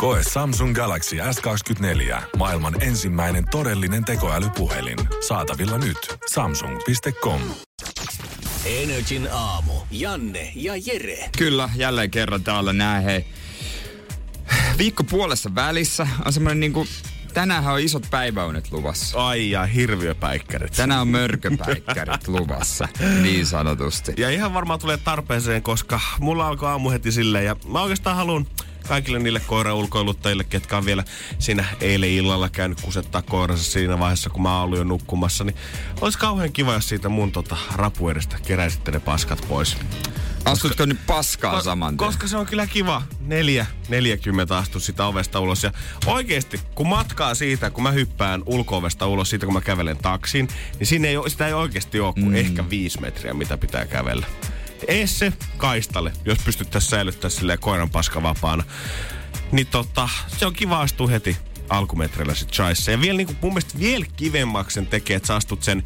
Koe Samsung Galaxy S24. Maailman ensimmäinen todellinen tekoälypuhelin. Saatavilla nyt. Samsung.com. Energin aamu. Janne ja Jere. Kyllä, jälleen kerran täällä näin hei. Viikko puolessa välissä on semmoinen niinku Tänään on isot päiväunet luvassa. Ai ja hirviöpäikkärit. Tänään on mörköpäikkärit luvassa, niin sanotusti. Ja ihan varmaan tulee tarpeeseen, koska mulla alkoi aamu heti silleen ja mä oikeastaan haluan kaikille niille koiraulkoiluttajille, ketkä on vielä siinä eilen illalla käynyt kusettaa koiransa siinä vaiheessa, kun mä oon ollut jo nukkumassa, niin olisi kauhean kiva, jos siitä mun tota rapuedestä keräisitte ne paskat pois. Astutko nyt paskaa ko- saman tien? Koska se on kyllä kiva. Neljä, 40 astu sitä ovesta ulos. Ja oikeesti, kun matkaa siitä, kun mä hyppään ulko ulos siitä, kun mä kävelen taksiin, niin siinä ei, sitä ei oikeasti ole kuin mm. ehkä viisi metriä, mitä pitää kävellä. Esse kaistalle, jos pystyttäisiin säilyttämään silleen koiran paska vapaana. Niin tota, se on kiva astua heti alkumetreillä sit chaisse. Ja vielä niin kuin, mun mielestä vielä kivemmaksi sen tekee, että sä astut sen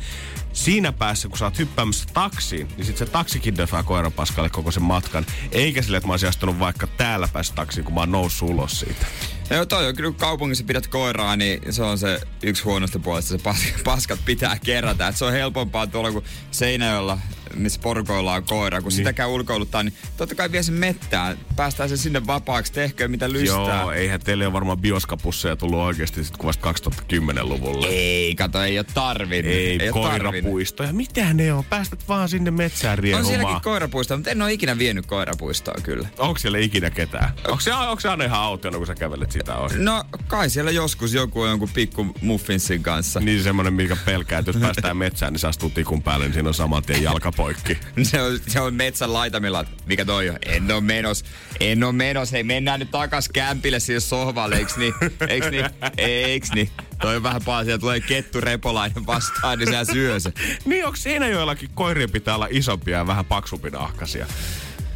siinä päässä, kun sä oot hyppäämässä taksiin, niin sit se taksikin defaa koiran paskalle koko sen matkan. Eikä sille, että mä olisin astunut vaikka täällä päässä taksiin, kun mä oon noussut ulos siitä. Joo, toi on kyllä kaupungissa pidät koiraa, niin se on se yksi huonosta puolesta, se paskat pitää kerätä. Et se on helpompaa tuolla kuin Seinäjoella missä porukoilla on koira, kun niin. sitä käy ulkoiluttaa, niin totta kai vie sen mettään. Päästään se sinne vapaaksi, tehköön mitä lystää. Joo, eihän teille ole varmaan bioskapusseja tullut oikeasti sit vasta 2010-luvulla. Ei, kato, ei ole tarvinnut. Ei, ei koirapuistoja. Mitä ne on? Päästät vaan sinne metsään riehumaan. On sielläkin koirapuistoa, mutta en ole ikinä vienyt koirapuistoa kyllä. Onko siellä ikinä ketään? Onko se, onko se aina ihan autiona, kun sä kävelet sitä ohi? No, kai siellä joskus joku on jonkun pikku muffinsin kanssa. Niin semmonen, mikä pelkää, että jos päästään metsään, niin saa astuu tikun päälle, niin siinä on saman tien jalkapo poikki. se, on, se on metsän laitamilla, mikä toi on? En oo menos. En oo menos. Hei, mennään nyt takas kämpille siihen sohvalle, eiks niin? Eiks niin? Eiks niin? Toi on vähän paha, siellä tulee kettu repolainen vastaan, niin sä syö se. niin onko siinä joillakin koirien pitää olla isompia ja vähän paksumpi nahkasia?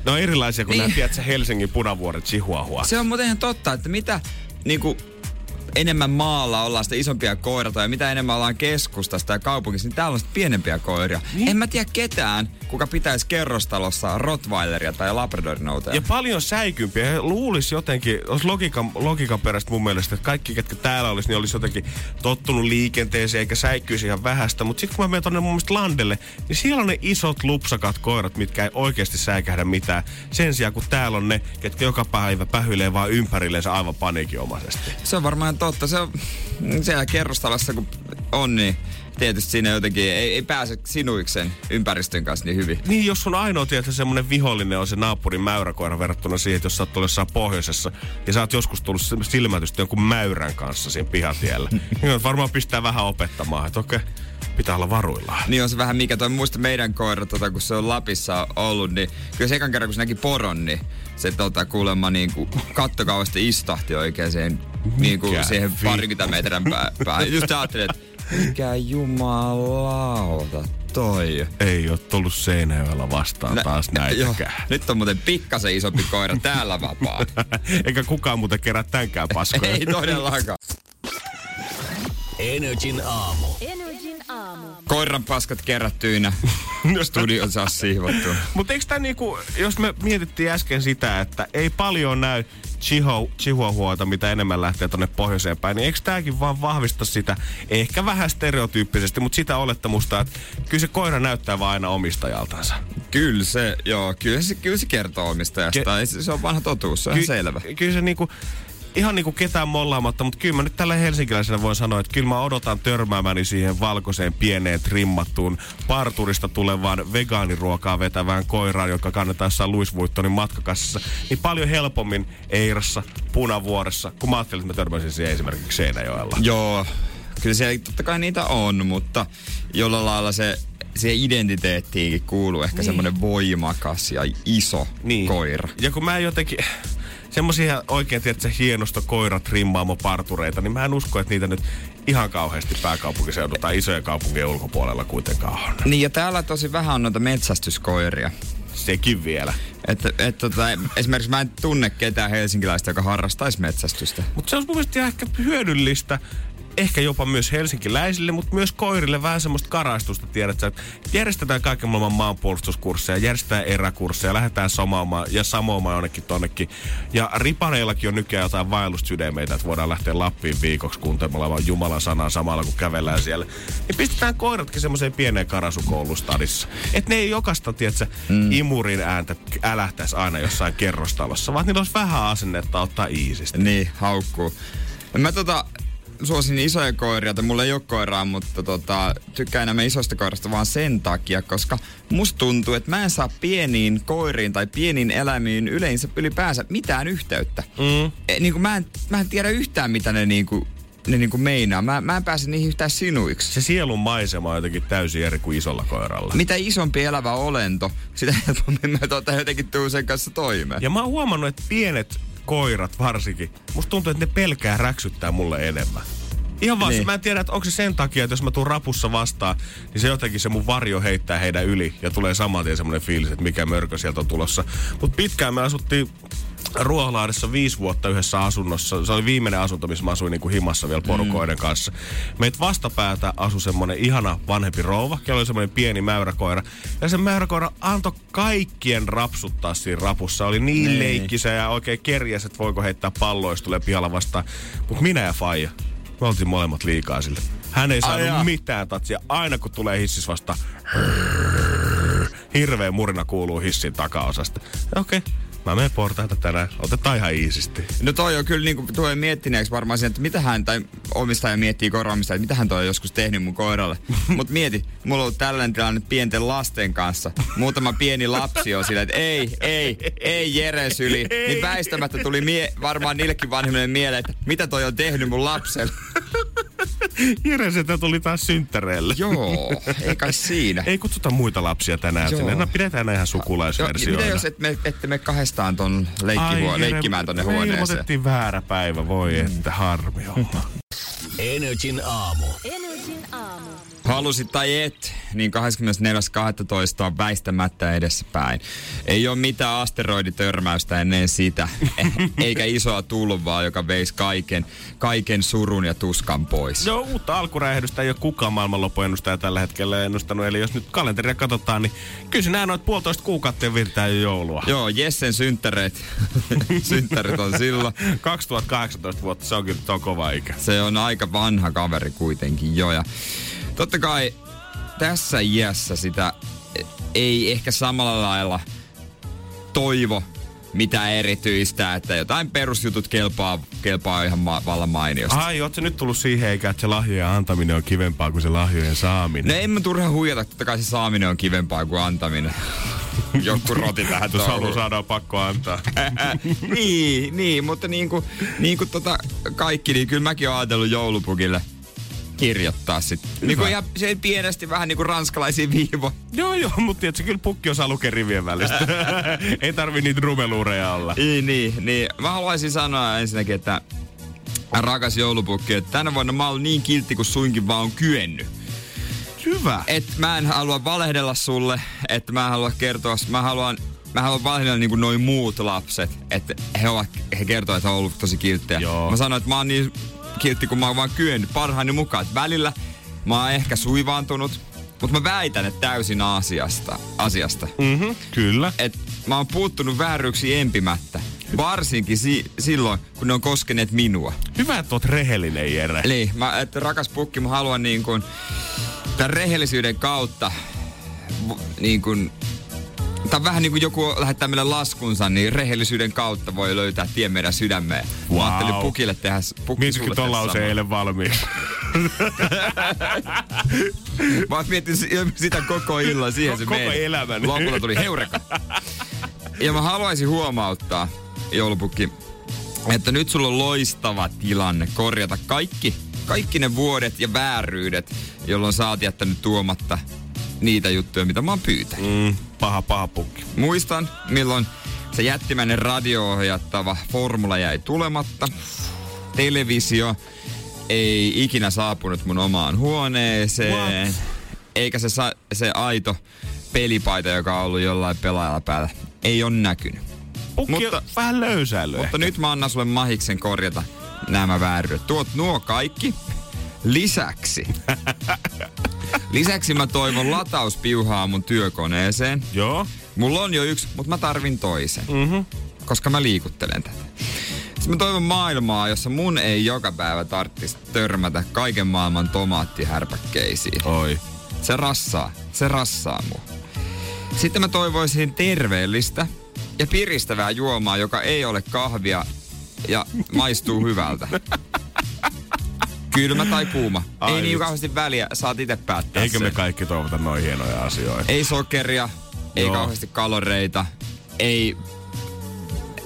Ne on erilaisia kuin niin. nämä, Helsingin punavuoret chihuahua. Se on muuten ihan totta, että mitä niinku enemmän maalla ollaan sitä isompia koirata ja mitä enemmän ollaan keskustasta ja kaupungissa, niin täällä on pienempiä koiria. Niin? En mä tiedä ketään, kuka pitäisi kerrostalossa Rottweileria tai Labradorin Ja paljon säikympiä. Luulisi jotenkin, olisi logiikan, logiikan perästä mun mielestä, että kaikki, ketkä täällä olisi, niin olisi jotenkin tottunut liikenteeseen eikä säikkyisi ihan vähästä. Mutta sitten kun mä menen tuonne mun mielestä landelle, niin siellä on ne isot lupsakat koirat, mitkä ei oikeasti säikähdä mitään. Sen sijaan, kun täällä on ne, ketkä joka päivä pähyilee vaan ympärilleensä aivan paniikinomaisesti. Se on varmaan totta. Se on siellä kerrostalossa, kun on, niin tietysti siinä jotenkin ei, ei pääse sinuiksen ympäristön kanssa niin hyvin. Niin, jos sun ainoa tietysti semmoinen vihollinen on se naapurin mäyräkoira verrattuna siihen, että jos sä oot jossain pohjoisessa ja sä oot joskus tullut silmätystä jonkun mäyrän kanssa siinä pihatiellä, niin varmaan pistää vähän opettamaan, että okei, okay, pitää olla varuillaan. Niin on se vähän mikä toi muista meidän koira, tota, kun se on Lapissa ollut, niin kyllä se ekan kerran kun se näki poron, niin se tota, kuulemma niin kuin kattokauasti istahti oikein siihen, niin kuin siihen parikymmentä metrin päähän. Pää. Just ajattelin, että mikä jumalauta toi. Ei ole tullut Seinäjoella vastaan Nä, taas näitäkään. Jo. Nyt on muuten pikkasen isompi koira täällä vapaa. Eikä kukaan muuten kerää tänkään paskoja. Ei todellakaan. Energin aamu. Energin aamu. Koiran paskat kerättyinä. Studion saa siivottua. Mutta eikö tämä niinku, jos me mietittiin äsken sitä, että ei paljon näy chihuahuota, mitä enemmän lähtee tonne pohjoiseen päin, niin eikö tämäkin vaan vahvista sitä, ehkä vähän stereotyyppisesti, mutta sitä olettamusta, että kyllä se koira näyttää vaan aina omistajaltansa. Kyllä se, joo, kyllä se, kyllä se kertoo omistajasta. Ke- se on vanha totuus, se on ky- selvä. Kyllä se niinku, ihan niinku ketään mollaamatta, mutta kyllä mä nyt tällä helsinkiläisenä voin sanoa, että kyllä mä odotan törmäämäni siihen valkoiseen pieneen trimmattuun parturista tulevaan vegaaniruokaa vetävään koiraan, joka kannattaa jossain Louis Vuittonin matkakassassa, niin paljon helpommin Eirassa, Punavuoressa, kun mä ajattelin, että mä törmäsin siihen esimerkiksi Seinäjoella. Joo, kyllä siellä totta kai niitä on, mutta jollain lailla se siihen identiteettiinkin kuuluu ehkä niin. semmoinen voimakas ja iso niin. koira. Ja kun mä jotenkin, semmosia oikein, tiedätkö, hienosta koirat rimmaamo partureita, niin mä en usko, että niitä nyt ihan kauheasti pääkaupunkiseudun tai isojen kaupunkien ulkopuolella kuitenkaan on. Niin ja täällä tosi vähän on noita metsästyskoiria. Sekin vielä. Että, et, tota, esimerkiksi mä en tunne ketään helsinkiläistä, joka harrastaisi metsästystä. Mutta se on mun mielestä ehkä hyödyllistä, ehkä jopa myös helsinkiläisille, mutta myös koirille vähän semmoista karaistusta, tiedät että järjestetään kaiken maailman maanpuolustuskursseja, järjestetään eräkursseja, lähdetään somaamaan ja samoomaan jonnekin tonnekin. Ja ripaneillakin on nykyään jotain vaellussydämeitä, että voidaan lähteä Lappiin viikoksi kuuntelemaan Jumalan sanaa samalla kun kävellään siellä. Niin pistetään koiratkin semmoiseen pieneen karasukoullustadissa. Että ne ei jokaista, tiedätkö, mm. imurin ääntä älähtäisi aina jossain kerrostalossa, vaan niillä olisi vähän asennetta ottaa iisisti. Niin, haukkuu. Mä tota, suosin isoja koiria, tai mulla ei ole koiraa, mutta tota, tykkään enemmän isosta koirasta vaan sen takia, koska musta tuntuu, että mä en saa pieniin koiriin tai pieniin eläimiin yleensä ylipäänsä mitään yhteyttä. Mm. E, niin kuin mä, en, mä en tiedä yhtään, mitä ne niin kuin ne niinku meinaa. Mä, mä en pääse niihin yhtään sinuiksi. Se sielun maisema on jotenkin täysin eri kuin isolla koiralla. Mitä isompi elävä olento, sitä helpommin mä tota jotenkin tuu sen kanssa toimeen. Ja mä oon huomannut, että pienet koirat varsinkin, musta tuntuu, että ne pelkää räksyttää mulle enemmän. Ihan vaan, niin. mä en tiedä, että onko se sen takia, että jos mä tuun rapussa vastaan, niin se jotenkin se mun varjo heittää heidän yli ja tulee saman tien semmoinen fiilis, että mikä mörkö sieltä on tulossa. Mutta pitkään me asuttiin Ruoholahdessa viisi vuotta yhdessä asunnossa. Se oli viimeinen asunto, missä mä asuin niin kuin himassa vielä porukoiden mm. kanssa. Meitä vastapäätä asui semmonen ihana vanhempi rouva, kello oli semmoinen pieni mäyräkoira. Ja se mäyräkoira antoi kaikkien rapsuttaa siinä rapussa. Oli niin, niin. leikkisä ja oikein kerjäs, että voiko heittää palloa, jos tulee pihalla vastaan. Mutta minä ja Faija, me oltiin molemmat liikaa sille. Hän ei saanut Ai mitään tatsia. Aina kun tulee hissis vasta, hirveä murina kuuluu hissin takaosasta. Okei. Okay mä menen portaita tänään, otetaan ihan iisisti. No toi on kyllä niinku, tulee miettineeksi varmaan sen, että mitä hän, tai omistaja miettii koiraamista, että mitä hän toi on joskus tehnyt mun koiralle. Mut mieti, mulla on ollut tällainen tilanne pienten lasten kanssa. Muutama pieni lapsi on sillä, että ei, ei, ei Jere syli. Niin väistämättä tuli mie- varmaan niillekin vanhemmille mieleen, että mitä toi on tehnyt mun lapselle. Jere sitä tuli taas synttäreille. Joo, ei kai siinä. ei kutsuta muita lapsia tänään Joo. sinne. No pidetään näin ihan sukulaisversioina. Mitä jos et me, ette me kahdestaan ton leikkihuo- leikkimään tonne huoneeseen? Ilmoitettiin väärä päivä, voi mm. että harmi Energin aamu. Energin aamu. Halusit tai et, niin 24.12. on väistämättä edessäpäin. Ei ole mitään asteroiditörmäystä ennen sitä, eikä isoa tulvaa, joka veisi kaiken, kaiken surun ja tuskan pois. Joo, uutta alkuräjähdystä ei ole kukaan maailmanloppuennustaja tällä hetkellä ennustanut. Eli jos nyt kalenteria katsotaan, niin kyllä näin noit puolitoista kuukautta virtää jo joulua. Joo, Jessen synttäreet, synttärit on silloin. 2018 vuotta, se on kyllä on kova ikä. Se on aika vanha kaveri kuitenkin jo. Ja Totta kai tässä iässä sitä ei ehkä samalla lailla toivo mitä erityistä, että jotain perusjutut kelpaa, kelpaa ihan ma- vallan mainiosti. Ai, ootko nyt tullut siihen eikä, että se lahjojen antaminen on kivempaa kuin se lahjojen saaminen? No en mä turha huijata, totta kai se saaminen on kivempaa kuin antaminen. Joku roti tähän Jos haluaa saada, pakko antaa. niin, niin, mutta niin kuin, niin kuin tota kaikki, niin kyllä mäkin oon ajatellut joulupukille – kirjoittaa sitten. Niin kuin ihan se pienesti vähän niin kuin ranskalaisia viivoja. Joo, joo, mutta tiedätkö, kyllä pukki osaa lukea rivien välistä. Ei tarvi niitä rumeluureja olla. Niin, niin, niin. Mä haluaisin sanoa ensinnäkin, että rakas joulupukki, että tänä vuonna mä oon niin kiltti kuin suinkin vaan on kyennyt. Hyvä. Et mä en halua valehdella sulle, että mä en halua kertoa, mä haluan mä haluan valehdella niin kuin noin muut lapset, että he, ovat, he kertovat, että he on ollut tosi kilttejä. Joo. Mä sanoin, että mä oon niin kiltti, kun mä oon vaan kyennyt parhaani mukaan. Et välillä mä oon ehkä suivaantunut, mutta mä väitän, että täysin asiasta. asiasta. Mm-hmm, kyllä. Et mä oon puuttunut vääryyksiin empimättä. Varsinkin si- silloin, kun ne on koskeneet minua. Hyvä, että oot rehellinen, Jere. Eli, mä, että rakas pukki, mä haluan niin kuin, tämän rehellisyyden kautta niin kuin, Tämä on vähän niin kuin joku lähettää meille laskunsa, niin rehellisyyden kautta voi löytää tie meidän sydämeen. Wow. Mä ajattelin pukille tehdä pukki Mietitkö ton lauseen eilen valmiin? Mä mietin sitä koko illan, siihen se Koko meni. elämäni. Lopulla tuli heureka. Ja mä haluaisin huomauttaa, joulupukki, että nyt sulla on loistava tilanne korjata kaikki, kaikki ne vuodet ja vääryydet, jolloin sä oot jättänyt tuomatta niitä juttuja, mitä mä oon pyytänyt. Mm, paha, paha pukki. Muistan, milloin Se jättimäinen radio-ohjattava formula jäi tulematta. Televisio ei ikinä saapunut mun omaan huoneeseen. What? Eikä se, sa- se aito pelipaita, joka on ollut jollain pelaajalla päällä, ei ole näkynyt. Pukki mutta, vähän löysäily Mutta ehkä. nyt mä annan sulle mahiksen korjata nämä vääryydet. Tuot nuo kaikki. Lisäksi. Lisäksi mä toivon latauspiuhaa mun työkoneeseen. Joo. Mulla on jo yksi, mutta mä tarvin toisen. Mm-hmm. Koska mä liikuttelen tätä. Sitten mä toivon maailmaa, jossa mun ei joka päivä tarvitsisi törmätä kaiken maailman tomaattihärpäkkeisiin. Oi. Se rassaa. Se rassaa mua. Sitten mä toivoisin terveellistä ja piristävää juomaa, joka ei ole kahvia ja maistuu hyvältä. Kylmä tai kuuma. Ai ei niin kauheasti väliä, saat itse päättää Eikö sen. me kaikki toivota noin hienoja asioita? Ei sokeria, ei Joo. kauheasti kaloreita, ei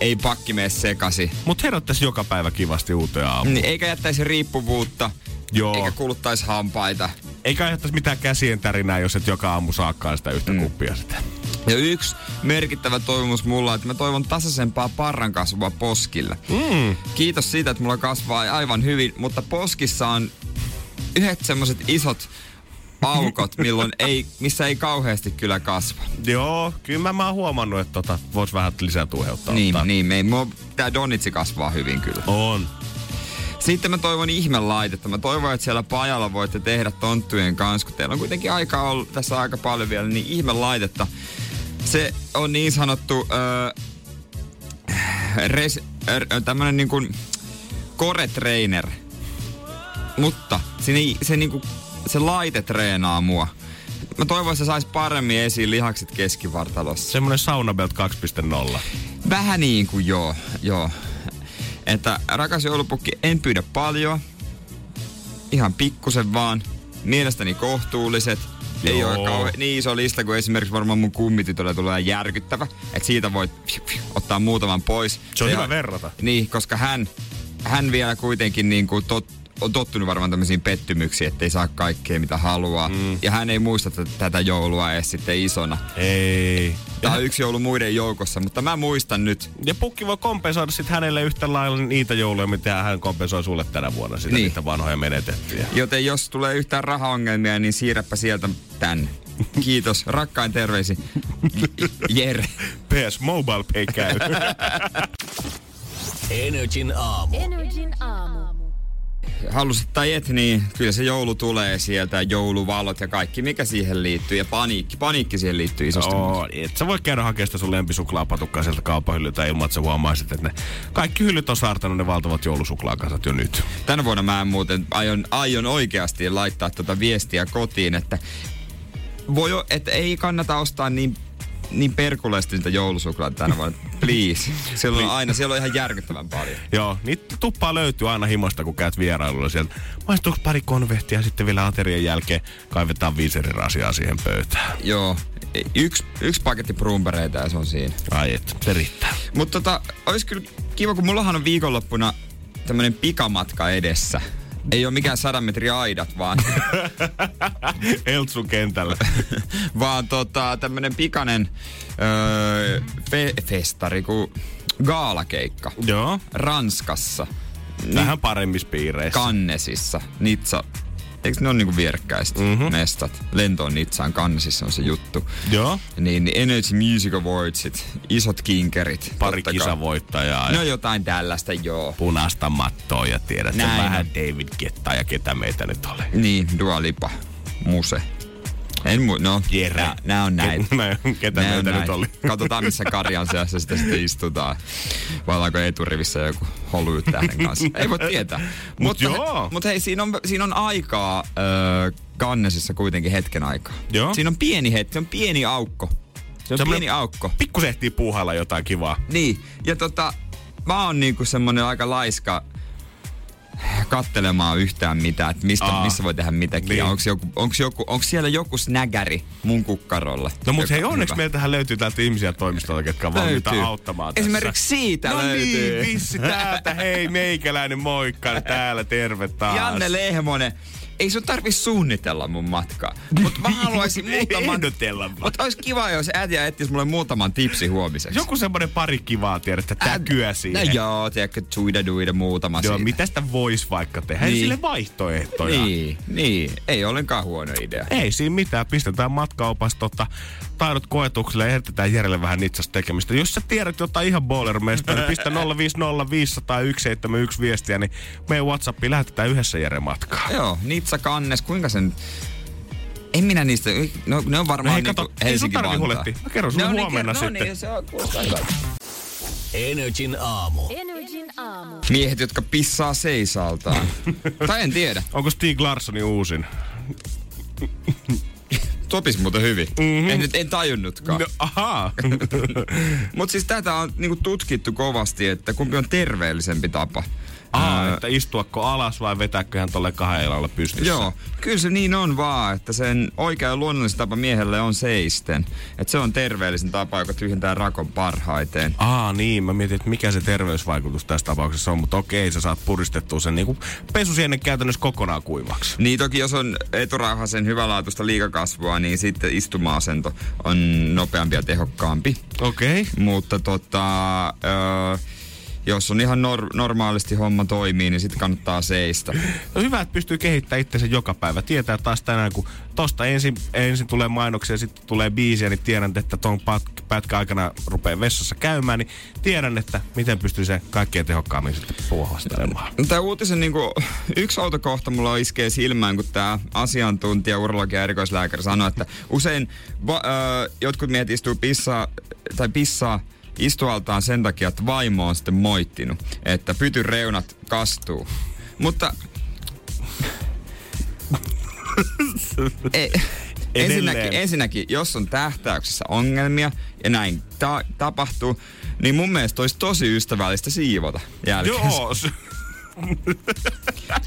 ei pakki mene sekasi. Mut herättäisi joka päivä kivasti uuteen aamuun. Niin, eikä jättäisi riippuvuutta. Joo. Eikä kuluttaisi hampaita. Eikä aiheuttaisi mitään käsien tärinää, jos et joka aamu saakkaan sitä yhtä mm. kuppia sitä. Ja yksi merkittävä toivomus mulla on, että mä toivon tasaisempaa parran kasvua poskille. Mm. Kiitos siitä, että mulla kasvaa aivan hyvin, mutta poskissa on yhdet semmoset isot aukot, milloin ei, missä ei kauheasti kyllä kasva. Joo, kyllä mä, mä oon huomannut, että tota, vois vähän lisää tuheuttaa. Niin, niin me, mulla, tää donitsi kasvaa hyvin kyllä. On. Sitten mä toivon ihmelaitetta. Mä toivon, että siellä pajalla voitte tehdä tonttujen kanssa, kun teillä on kuitenkin aikaa ollut tässä aika paljon vielä, niin ihmelaitetta. Se on niin sanottu öö, res, ö, tämmönen niin kuin core trainer. Mutta se, se, niin kuin, se laite treenaa mua. Mä toivon, että se saisi paremmin esiin lihakset keskivartalossa. Semmoinen Saunabelt 2.0. Vähän niin kuin joo, joo. Että rakas joulupukki, en pyydä paljon. Ihan pikkusen vaan. Mielestäni kohtuulliset. Joo. Ei ole kauhean niin iso lista kuin esimerkiksi varmaan mun kummitytölle tulee järkyttävä. Että siitä voit ottaa muutaman pois. Se on Se hyvä verrata. Niin, koska hän, hän vielä kuitenkin niin kuin tot, on tottunut varmaan tämmöisiin pettymyksiin, ettei saa kaikkea mitä haluaa. Mm. Ja hän ei muista t- tätä joulua edes sitten isona. Ei. Tämä on yksi joulu muiden joukossa, mutta mä muistan nyt. Ja pukki voi kompensoida sitten hänelle yhtä lailla niitä jouluja, mitä hän kompensoi sulle tänä vuonna, sitä niin. niitä vanhoja menetettyjä. Joten jos tulee yhtään rahaongelmia, niin siirräpä sieltä tänne. Kiitos. Rakkain terveisi. Jere. PS Mobile Pay käy. Energin aamu. Energin aamu halusit tai et, niin kyllä se joulu tulee sieltä, jouluvalot ja kaikki, mikä siihen liittyy. Ja paniikki, paniikki siihen liittyy isosti. Oo, et sä voi käydä hakemaan sitä sun lempissuklaapatukkaa sieltä kaupahyllyltä ilman, että sä huomaisit, että ne kaikki hyllyt on saartanut ne valtavat joulusuklaakasat jo nyt. Tänä vuonna mä muuten aion, aion oikeasti laittaa tuota viestiä kotiin, että voi, että ei kannata ostaa niin niin perkuleesti niitä joulusuklaata tänä vuonna. Please. Siellä on aina, siellä on ihan järkyttävän paljon. Joo, niitä tuppaa löytyy aina himosta, kun käyt vierailulla sieltä. Maistuuko pari konvehtia ja sitten vielä aterian jälkeen kaivetaan viiserirasiaa siihen pöytään. Joo, yksi, yksi paketti brumbereita ja se on siinä. Ai et, se riittää. Mutta tota, olisi kyllä kiva, kun mullahan on viikonloppuna tämmönen pikamatka edessä ei ole mikään sadan metrin aidat, vaan... Eltsun kentällä. vaan tota, tämmönen pikainen öö, fe- festari kuin gaalakeikka. Joo. Ranskassa. Vähän paremmissa piireissä. Kannesissa. Nitsa eikö ne ole niinku vierekkäiset mm-hmm. mestat? Lentoon Nitsaan Kannesissa on se juttu. Joo. Niin, niin Energy Music Awardsit, isot kinkerit. Pari kisavoittajaa. No jotain tällaista, joo. Punaista mattoa ja tiedät vähän David Ketta ja ketä meitä nyt oli. Niin, Dua Lipa, Muse. En mu- no, Jere. Nää, on näitä. Nää, ketä nää meitä nyt oli. Katsotaan, missä karjan seassa sitä sitten istutaan. Vai ollaanko eturivissä joku Hollywood-tähden kanssa. Ei voi tietää. Mut mutta, joo. Mutta hei, siinä on, siinä on aikaa öö, kannesissa kuitenkin hetken aikaa. Joo. Siinä on pieni hetki, on pieni aukko. Se on Semmoinen pieni aukko. Pikku ehtii puuhailla jotain kivaa. Niin, ja tota, mä oon niinku semmonen aika laiska kattelemaan yhtään mitään, että mistä, Aa, missä voi tehdä mitäkin. Niin. Onko, joku, onko, joku, onko siellä joku snägäri mun kukkarolla? No mutta hei, onneksi meiltähän löytyy täältä ihmisiä toimistolta, ketkä on valmiita auttamaan tässä. Esimerkiksi siitä no löytyy. niin, vissi täältä. Hei, meikäläinen moikka täällä, terve taas. Janne Lehmonen ei sun tarvi suunnitella mun matkaa. Mutta mä haluaisin muutaman... Ehdotella vaan. Mutta olisi kiva, jos äitiä etsisi mulle muutaman tipsi huomiseksi. Joku semmonen pari kivaa, tiedätkö, täkyä siihen. No joo, tiedätkö, tuida duida muutama Joo, siitä. mitä sitä vois vaikka tehdä? Ei Niin. sille vaihtoehtoja. Niin, niin. Ei ollenkaan huono idea. Ei siinä mitään. Pistetään matkaopas tota, taidot koetukselle ja ehdotetaan Jerelle vähän nitsasta tekemistä. Jos sä tiedät jotain ihan bowlermesta, niin pistä 050 500 171 viestiä, niin meidän Whatsappiin lähetetään yhdessä Jere matkaa. Joo, Nitsa Kannes, kuinka sen... En minä niistä, no, ne on varmaan No hei, niinku kato, ei sun Helsinki tarvi huolehtia. Mä kerron sulle No huomenna sitten. No niin, se on kuulostaa. Energin aamu. Energin aamu. Miehet, jotka pissaa seisaltaan. tai en tiedä. Onko Stig Larssonin uusin? Topis muuten hyvin. Mm-hmm. En, en tajunnutkaan. No, ahaa. Mutta siis tätä on niinku tutkittu kovasti, että kumpi on terveellisempi tapa. Aa, Ää, että istuako alas vai vetääkö hän tolle kahden jalalla pystyssä? Joo, kyllä se niin on vaan, että sen oikea ja luonnollisin tapa miehelle on seisten. Että se on terveellisin tapa, joka tyhjentää rakon parhaiten. Aa niin, mä mietin, että mikä se terveysvaikutus tässä tapauksessa on, mutta okei, sä saat puristettua sen niin pesusienen käytännössä kokonaan kuivaksi. Niin toki jos on eturauhasen hyvälaatuista liikakasvua, niin sitten istuma-asento on nopeampi ja tehokkaampi. Okei. Okay. Mutta tota, öö, jos on ihan nor- normaalisti homma toimii, niin sitten kannattaa seistä. No hyvä, että pystyy kehittämään itsensä joka päivä. Tietää taas tänään, kun tosta ensin, ensin tulee mainoksia ja sitten tulee biisiä, niin tiedän, että ton pat- pätkän aikana rupeaa vessassa käymään, niin tiedän, että miten pystyy se kaikkein tehokkaammin sitten puuhastelemaan. Tämä uutisen niin kuin, yksi autokohta mulla iskee silmään, kun tämä asiantuntija, urologi ja erikoislääkäri sanoi, että usein va, ö, jotkut miehet istuu pissaa, tai pissaa istualtaan sen takia, että vaimo on sitten moittinut, että pytyn reunat kastuu. Mutta... Ei, ensinnäkin, ensinnäkin, jos on tähtäyksessä ongelmia ja näin ta- tapahtuu, niin mun mielestä olisi tosi ystävällistä siivota jälkeen. Joo,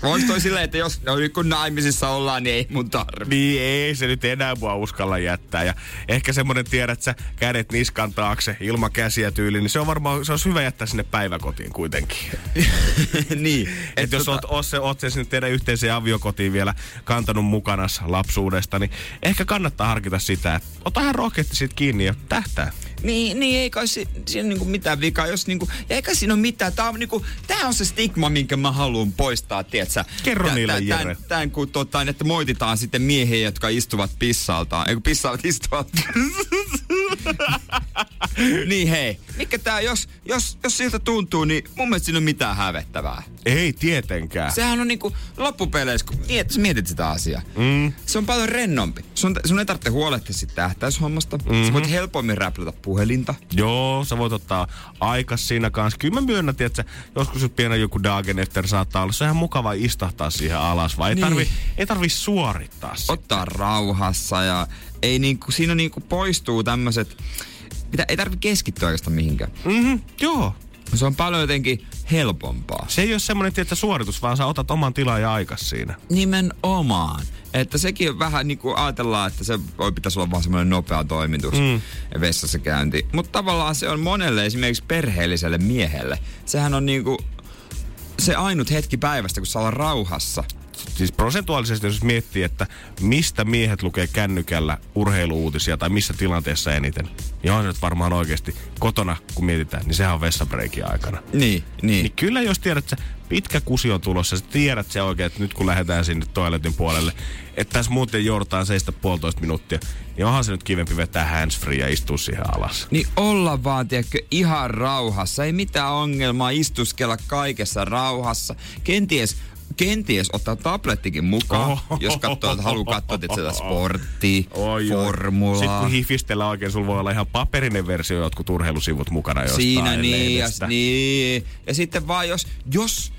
Voisi toi silleen, että jos no, nyt kun naimisissa ollaan, niin ei mun tarvi. niin ei se nyt enää mua uskalla jättää. Ja ehkä semmonen tiedät sä kädet niskan taakse ilman käsiä tyyli, niin se on varmaan, se olisi hyvä jättää sinne päiväkotiin kuitenkin. niin. Et jos oot, oot, se, oot se sinne teidän yhteiseen aviokotiin vielä kantanut mukana lapsuudesta, niin ehkä kannattaa harkita sitä, että ota ihan rohkeasti siitä kiinni ja tähtää. Niin, niin ei kai si, siinä niinku mitään vikaa, jos niinku, ja eikä siinä ole mitään. Tää on, niinku, tää on se stigma, minkä mä haluan poistaa, tietsä. Kerro Tän- niille, tän- Jere. Tän, tän, kun tota, että moititaan sitten miehiä, jotka istuvat pissaltaan. Ei kun pissaavat istuvat. niin hei, mikä tää, jos, jos, jos siltä tuntuu, niin mun mielestä siinä on mitään hävettävää. Ei tietenkään. Sehän on niinku loppupeleissä, kun miet, sä mietit sitä asiaa. Mm. Se on paljon rennompi. Sun, sun ei tarvitse huolehtia siitä tähtäyshommasta. Mm-hmm. Sä voit helpommin räplätä puhelinta. Joo, sä voit ottaa aikas siinä kanssa. Kyllä mä myönnän, että joskus jos pienen joku Dagenefter saattaa olla, se on ihan mukava istahtaa siihen alas, vai ei, Niin. tarvi, ei tarvi suorittaa sitä. Ottaa rauhassa ja ei niinku, siinä niinku poistuu tämmöiset, mitä ei tarvitse keskittyä oikeastaan mihinkään. Mm-hmm, joo. Se on paljon jotenkin helpompaa. Se ei ole semmoinen tietä suoritus, vaan sä otat oman tilan ja aikas siinä. Nimenomaan. Että sekin on vähän niin kuin ajatellaan, että se voi pitäisi olla vaan semmoinen nopea toimitus, mm. vessassa käynti. Mutta tavallaan se on monelle esimerkiksi perheelliselle miehelle. Sehän on niin kuin se ainut hetki päivästä, kun saa olla rauhassa. Siis prosentuaalisesti, jos miettii, että mistä miehet lukee kännykällä urheiluuutisia tai missä tilanteessa eniten, niin on se nyt varmaan oikeasti kotona, kun mietitään, niin sehän on vessabreikin aikana. Niin, niin. Niin kyllä jos tiedät, että pitkä kusi on tulossa, sä tiedät se oikein, että nyt kun lähdetään sinne toiletin puolelle, että tässä muuten joudutaan seistä puolitoista minuuttia, niin onhan se nyt kivempi vetää handsfree ja istua siihen alas. Niin olla vaan, tiedätkö, ihan rauhassa. Ei mitään ongelmaa istuskella kaikessa rauhassa. Kenties kenties ottaa tablettikin mukaan, Oho. jos katsoo, että haluaa katsoa että sitä sporttia, Oi, formulaa. Sitten kun hifistellä oikein, sulla voi olla ihan paperinen versio jotkut urheilusivut mukana jostain Siinä niin ja, niin. ja sitten vaan jos, jos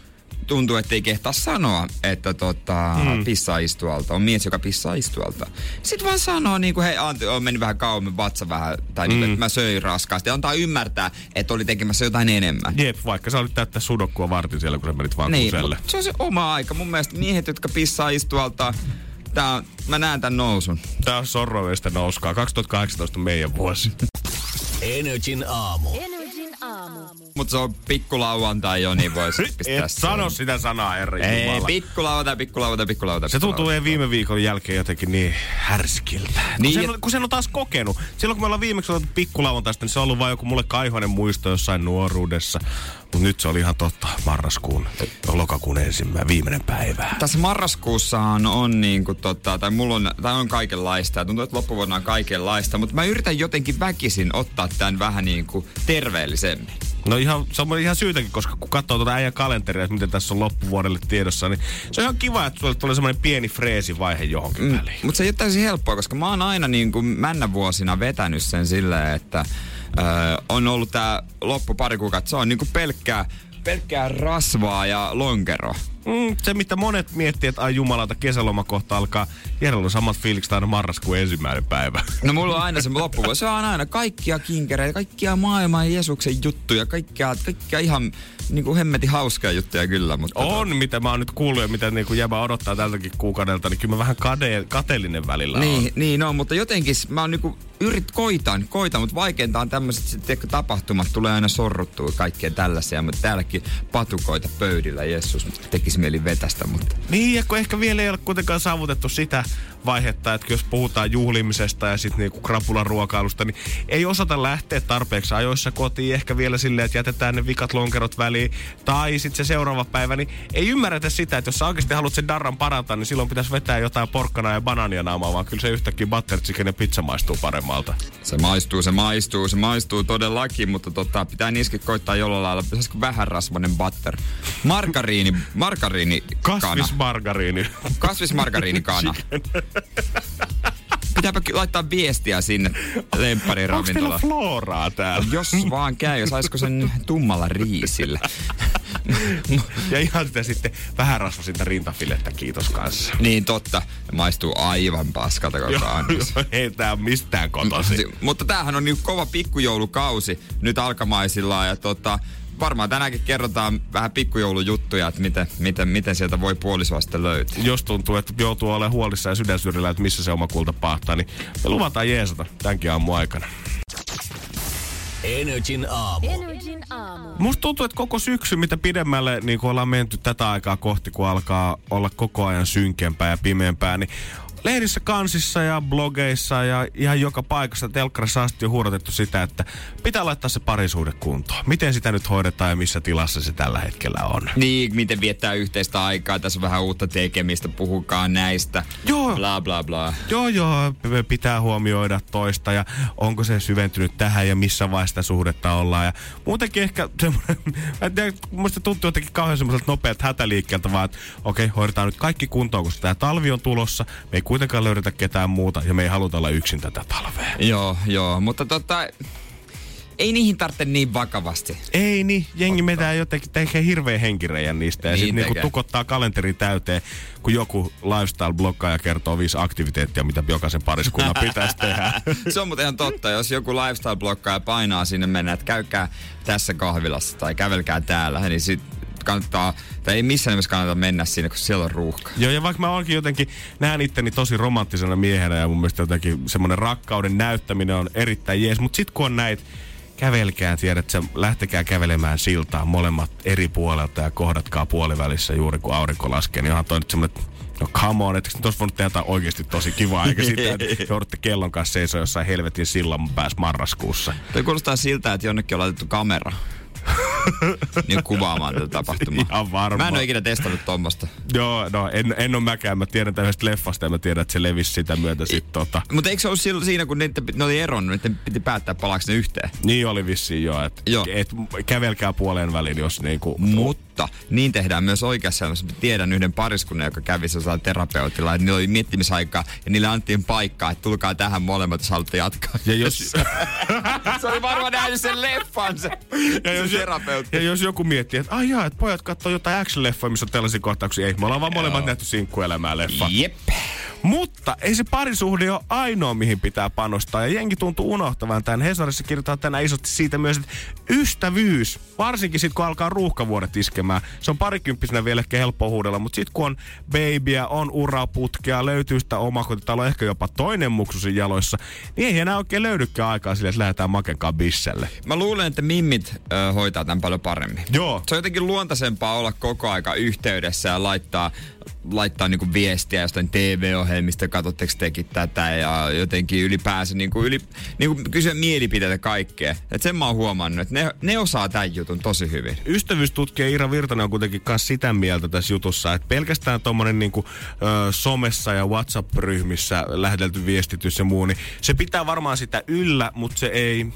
tuntuu, että ei kehtaa sanoa, että tota, mm. pissaa istualta, on mies, joka pissaa istualta. Sitten vaan sanoo niin kuin, hei Antti, on mennyt vähän kauemmin, vatsa vähän, tai mm. niin kuin, että mä söin raskaasti. Ja antaa ymmärtää, että oli tekemässä jotain enemmän. Jep, vaikka sä olit täyttää sudokkua vartin siellä, kun sä menit vaan Niin, se on se oma aika. Mun mielestä miehet, jotka pissaa istualta, tää on, mä näen tämän nousun. Tää on sorroista nouskaa. 2018 on meidän vuosi. Energin aamu. Energin aamu. Mutta se on pikkulauantai jo, niin voisi pistää Et sano sitä sanaa, herra Ei, Jumala. pikkulauantai, pikkulauantai, pikkulauantai. Se tuntuu ei viime viikon jälkeen jotenkin niin härskiltä. Niin, kun, sen, on- kun sen on taas kokenut. Silloin kun me ollaan viimeksi otettu pikkulauantaista, niin se on ollut vain joku mulle kaihoinen muisto jossain nuoruudessa. Mutta nyt se oli ihan totta. Marraskuun, lokakuun ensimmäinen, viimeinen päivä. Tässä marraskuussahan on niinku tota, tai mulla on, tai on kaikenlaista. Ja tuntuu, että loppuvuonna on kaikenlaista. Mutta mä yritän jotenkin väkisin ottaa tämän vähän niinku terveellisemmin. No ihan, se on ihan syytäkin, koska kun katsoo tuota äijän kalenteria, että miten tässä on loppuvuodelle tiedossa, niin se on ihan kiva, että sulle tulee semmoinen pieni freesivaihe johonkin mm. väliin. Mutta se ei ole täysin helppoa, koska mä oon aina niin kuin männä vuosina vetänyt sen silleen, että on ollut tää loppu pari kuukautta. Se on niin kuin pelkkää, pelkkää rasvaa ja lonkeroa. Mm, se, mitä monet miettii, että ai jumalauta, kesäloma kohta alkaa. Jerellä on samat fiilikset aina marraskuun ensimmäinen päivä. No mulla on aina se loppuvuosi. Se on aina kaikkia kinkereitä, kaikkia maailman Jeesuksen juttuja, kaikkia, kaikkia ihan niin kuin hemmetin hauskaa juttuja kyllä. Mutta On, mitä mä oon nyt kuullut ja mitä niin jäbä odottaa tältäkin kuukaudelta, niin kyllä mä vähän kade, kateellinen välillä Niin, on. niin on, mutta jotenkin mä oon niinku yrit, koitan, koitan, mutta vaikeinta on tämmöiset tapahtumat, tulee aina sorruttua kaikkea tällaisia, mutta täälläkin patukoita pöydillä, Jeesus, tekisi mieli vetästä, mutta Niin, ja kun ehkä vielä ei ole kuitenkaan saavutettu sitä vaihetta, että jos puhutaan juhlimisesta ja sitten niinku krapulan ruokailusta, niin ei osata lähteä tarpeeksi ajoissa kotiin. Ehkä vielä silleen, että jätetään ne vikat lonkerot väliin. Tai sitten se seuraava päivä, niin ei ymmärretä sitä, että jos sä oikeasti haluat sen darran parantaa, niin silloin pitäisi vetää jotain porkkanaa ja banaania naamaa, vaan kyllä se yhtäkkiä butter chicken ja pizza maistuu paremmalta. se maistuu, se maistuu, se maistuu todellakin, mutta tota, pitää niiskin koittaa jollain lailla, pitäisikö vähän rasvainen butter. Margariini, margariini. Kasvismargariini. Kasvismargariinikana. Pitääpä laittaa viestiä sinne lemppariin Onko floraa täällä? Jos vaan käy, saisiko sen tummalla riisillä. Ja ihan sitä sitten vähän rasvasinta rintafilettä, kiitos kanssa. Niin totta, maistuu aivan paskalta koko annos. Ei tää on mistään kotosi. Si- Mutta tämähän on niin kova pikkujoulukausi nyt alkamaisillaan ja tota, varmaan tänäänkin kerrotaan vähän pikkujoulujuttuja, että miten, miten, miten sieltä voi puolisoa sitten löytää. Jos tuntuu, että joutuu olemaan huolissaan ja sydänsyrjillä, että missä se oma kulta pahtaa, niin me luvataan jeesata tämänkin aamun aikana. Energin aamu. Energin aamu. Musta tuntuu, että koko syksy, mitä pidemmälle niin kun ollaan menty tätä aikaa kohti, kun alkaa olla koko ajan synkempää ja pimeämpää, niin lehdissä, kansissa ja blogeissa ja ihan joka paikassa telkkarissa asti on huudatettu sitä, että pitää laittaa se parisuhde kuntoon. Miten sitä nyt hoidetaan ja missä tilassa se tällä hetkellä on? Niin, miten viettää yhteistä aikaa, tässä on vähän uutta tekemistä, puhukaa näistä. Joo. Bla bla bla. Joo, joo, pitää huomioida toista ja onko se syventynyt tähän ja missä vaiheessa suhdetta ollaan. Ja muutenkin ehkä semmoinen, mä en tiedä, musta tuntuu jotenkin kauhean semmoiselta nopealta hätäliikkeeltä, vaan että okei, hoidetaan nyt kaikki kuntoon, koska tämä talvi on tulossa. Me ei kuitenkaan löydetä ketään muuta ja me ei haluta olla yksin tätä talvea. Joo, joo, mutta tota, ei niihin tarvitse niin vakavasti. Ei niin, jengi metää jotenkin tekee hirveän henkireijän niistä ja Niin sitten niinku tukottaa kalenteri täyteen, kun joku lifestyle-blokkaaja kertoo viisi aktiviteettia, mitä jokaisen pariskunnan pitäisi tehdä. Se on muuten ihan totta, jos joku lifestyle-blokkaaja painaa sinne mennä, että käykää tässä kahvilassa tai kävelkää täällä, niin sit kannattaa, tai ei missään nimessä kannata mennä sinne, kun siellä on ruuhka. Joo, ja vaikka mä oonkin jotenkin, näen itteni tosi romanttisena miehenä ja mun mielestä jotenkin semmoinen rakkauden näyttäminen on erittäin jees, mutta sit kun on näitä, kävelkää, tiedät sä, lähtekää kävelemään siltaa molemmat eri puolelta ja kohdatkaa puolivälissä juuri kun aurinko laskee, niin onhan toi nyt semmoinen No come on, etteikö tuossa voinut tehdä jotain oikeasti tosi kivaa, eikä sitä, että joudutte kellon kanssa seisoo jossain helvetin sillan päässä marraskuussa. Toi kuulostaa siltä, että jonnekin on laitettu kamera. Niin kuvaamaan tätä tapahtumaa. Ihan varma. Mä en ole ikinä testannut tuommoista. Joo, no en, en ole mäkään. Mä tiedän tämmöisestä leffasta ja mä tiedän, että se levisi sitä myötä sit tota. Mutta eikö se ollut sil- siinä, kun ne, ne oli eronnut, niiden piti päättää palaako ne yhteen? Niin oli vissiin jo, että Joo. et, kävelkää puoleen väliin, jos niinku... Mutta niin tehdään myös oikeassa elämässä. Mä tiedän yhden pariskunnan, joka kävi sellaisella terapeutilla, että niillä oli miettimisaikaa ja niille annettiin paikkaa, että tulkaa tähän molemmat, jos haluatte jatkaa. Ja jos, se oli varmaan nähnyt sen leffan se, ja, jos, terapeutti. ja jos joku miettii, että ai jaa, että pojat katsoo jotain action-leffoja, missä on tällaisia kohtauksia. Ei, me ollaan vaan molemmat nähty sinkkuelämää leffa. Jep. Mutta ei se parisuhde ole ainoa, mihin pitää panostaa. Ja jengi tuntuu unohtavan tämän. Hesarissa kirjoittaa tänään isosti siitä myös, että ystävyys, varsinkin sitten kun alkaa ruuhkavuodet iskemään, se on parikymppisenä vielä ehkä helppo huudella, mutta sitten kun on babyä, on uraputkea, löytyy sitä omakotitaloa, ehkä jopa toinen muksusin jaloissa, niin ei enää oikein löydykään aikaa sille, että lähdetään makenkaan bisselle. Mä luulen, että mimmit ö, hoitaa tämän paljon paremmin. Joo. Se on jotenkin luontaisempaa olla koko aika yhteydessä ja laittaa laittaa niinku viestiä jostain TV-ohjelmista, katsotteko tekin tätä ja jotenkin ylipäänsä niinku yli, niinku kysyä mielipiteitä kaikkea. Et sen mä oon huomannut, että ne, ne osaa tämän jutun tosi hyvin. Ystävyystutkija Ira Virtanen on kuitenkin myös sitä mieltä tässä jutussa, että pelkästään tuommoinen niinku, somessa ja WhatsApp-ryhmissä lähetelty viestitys ja muu, niin se pitää varmaan sitä yllä, mutta se ei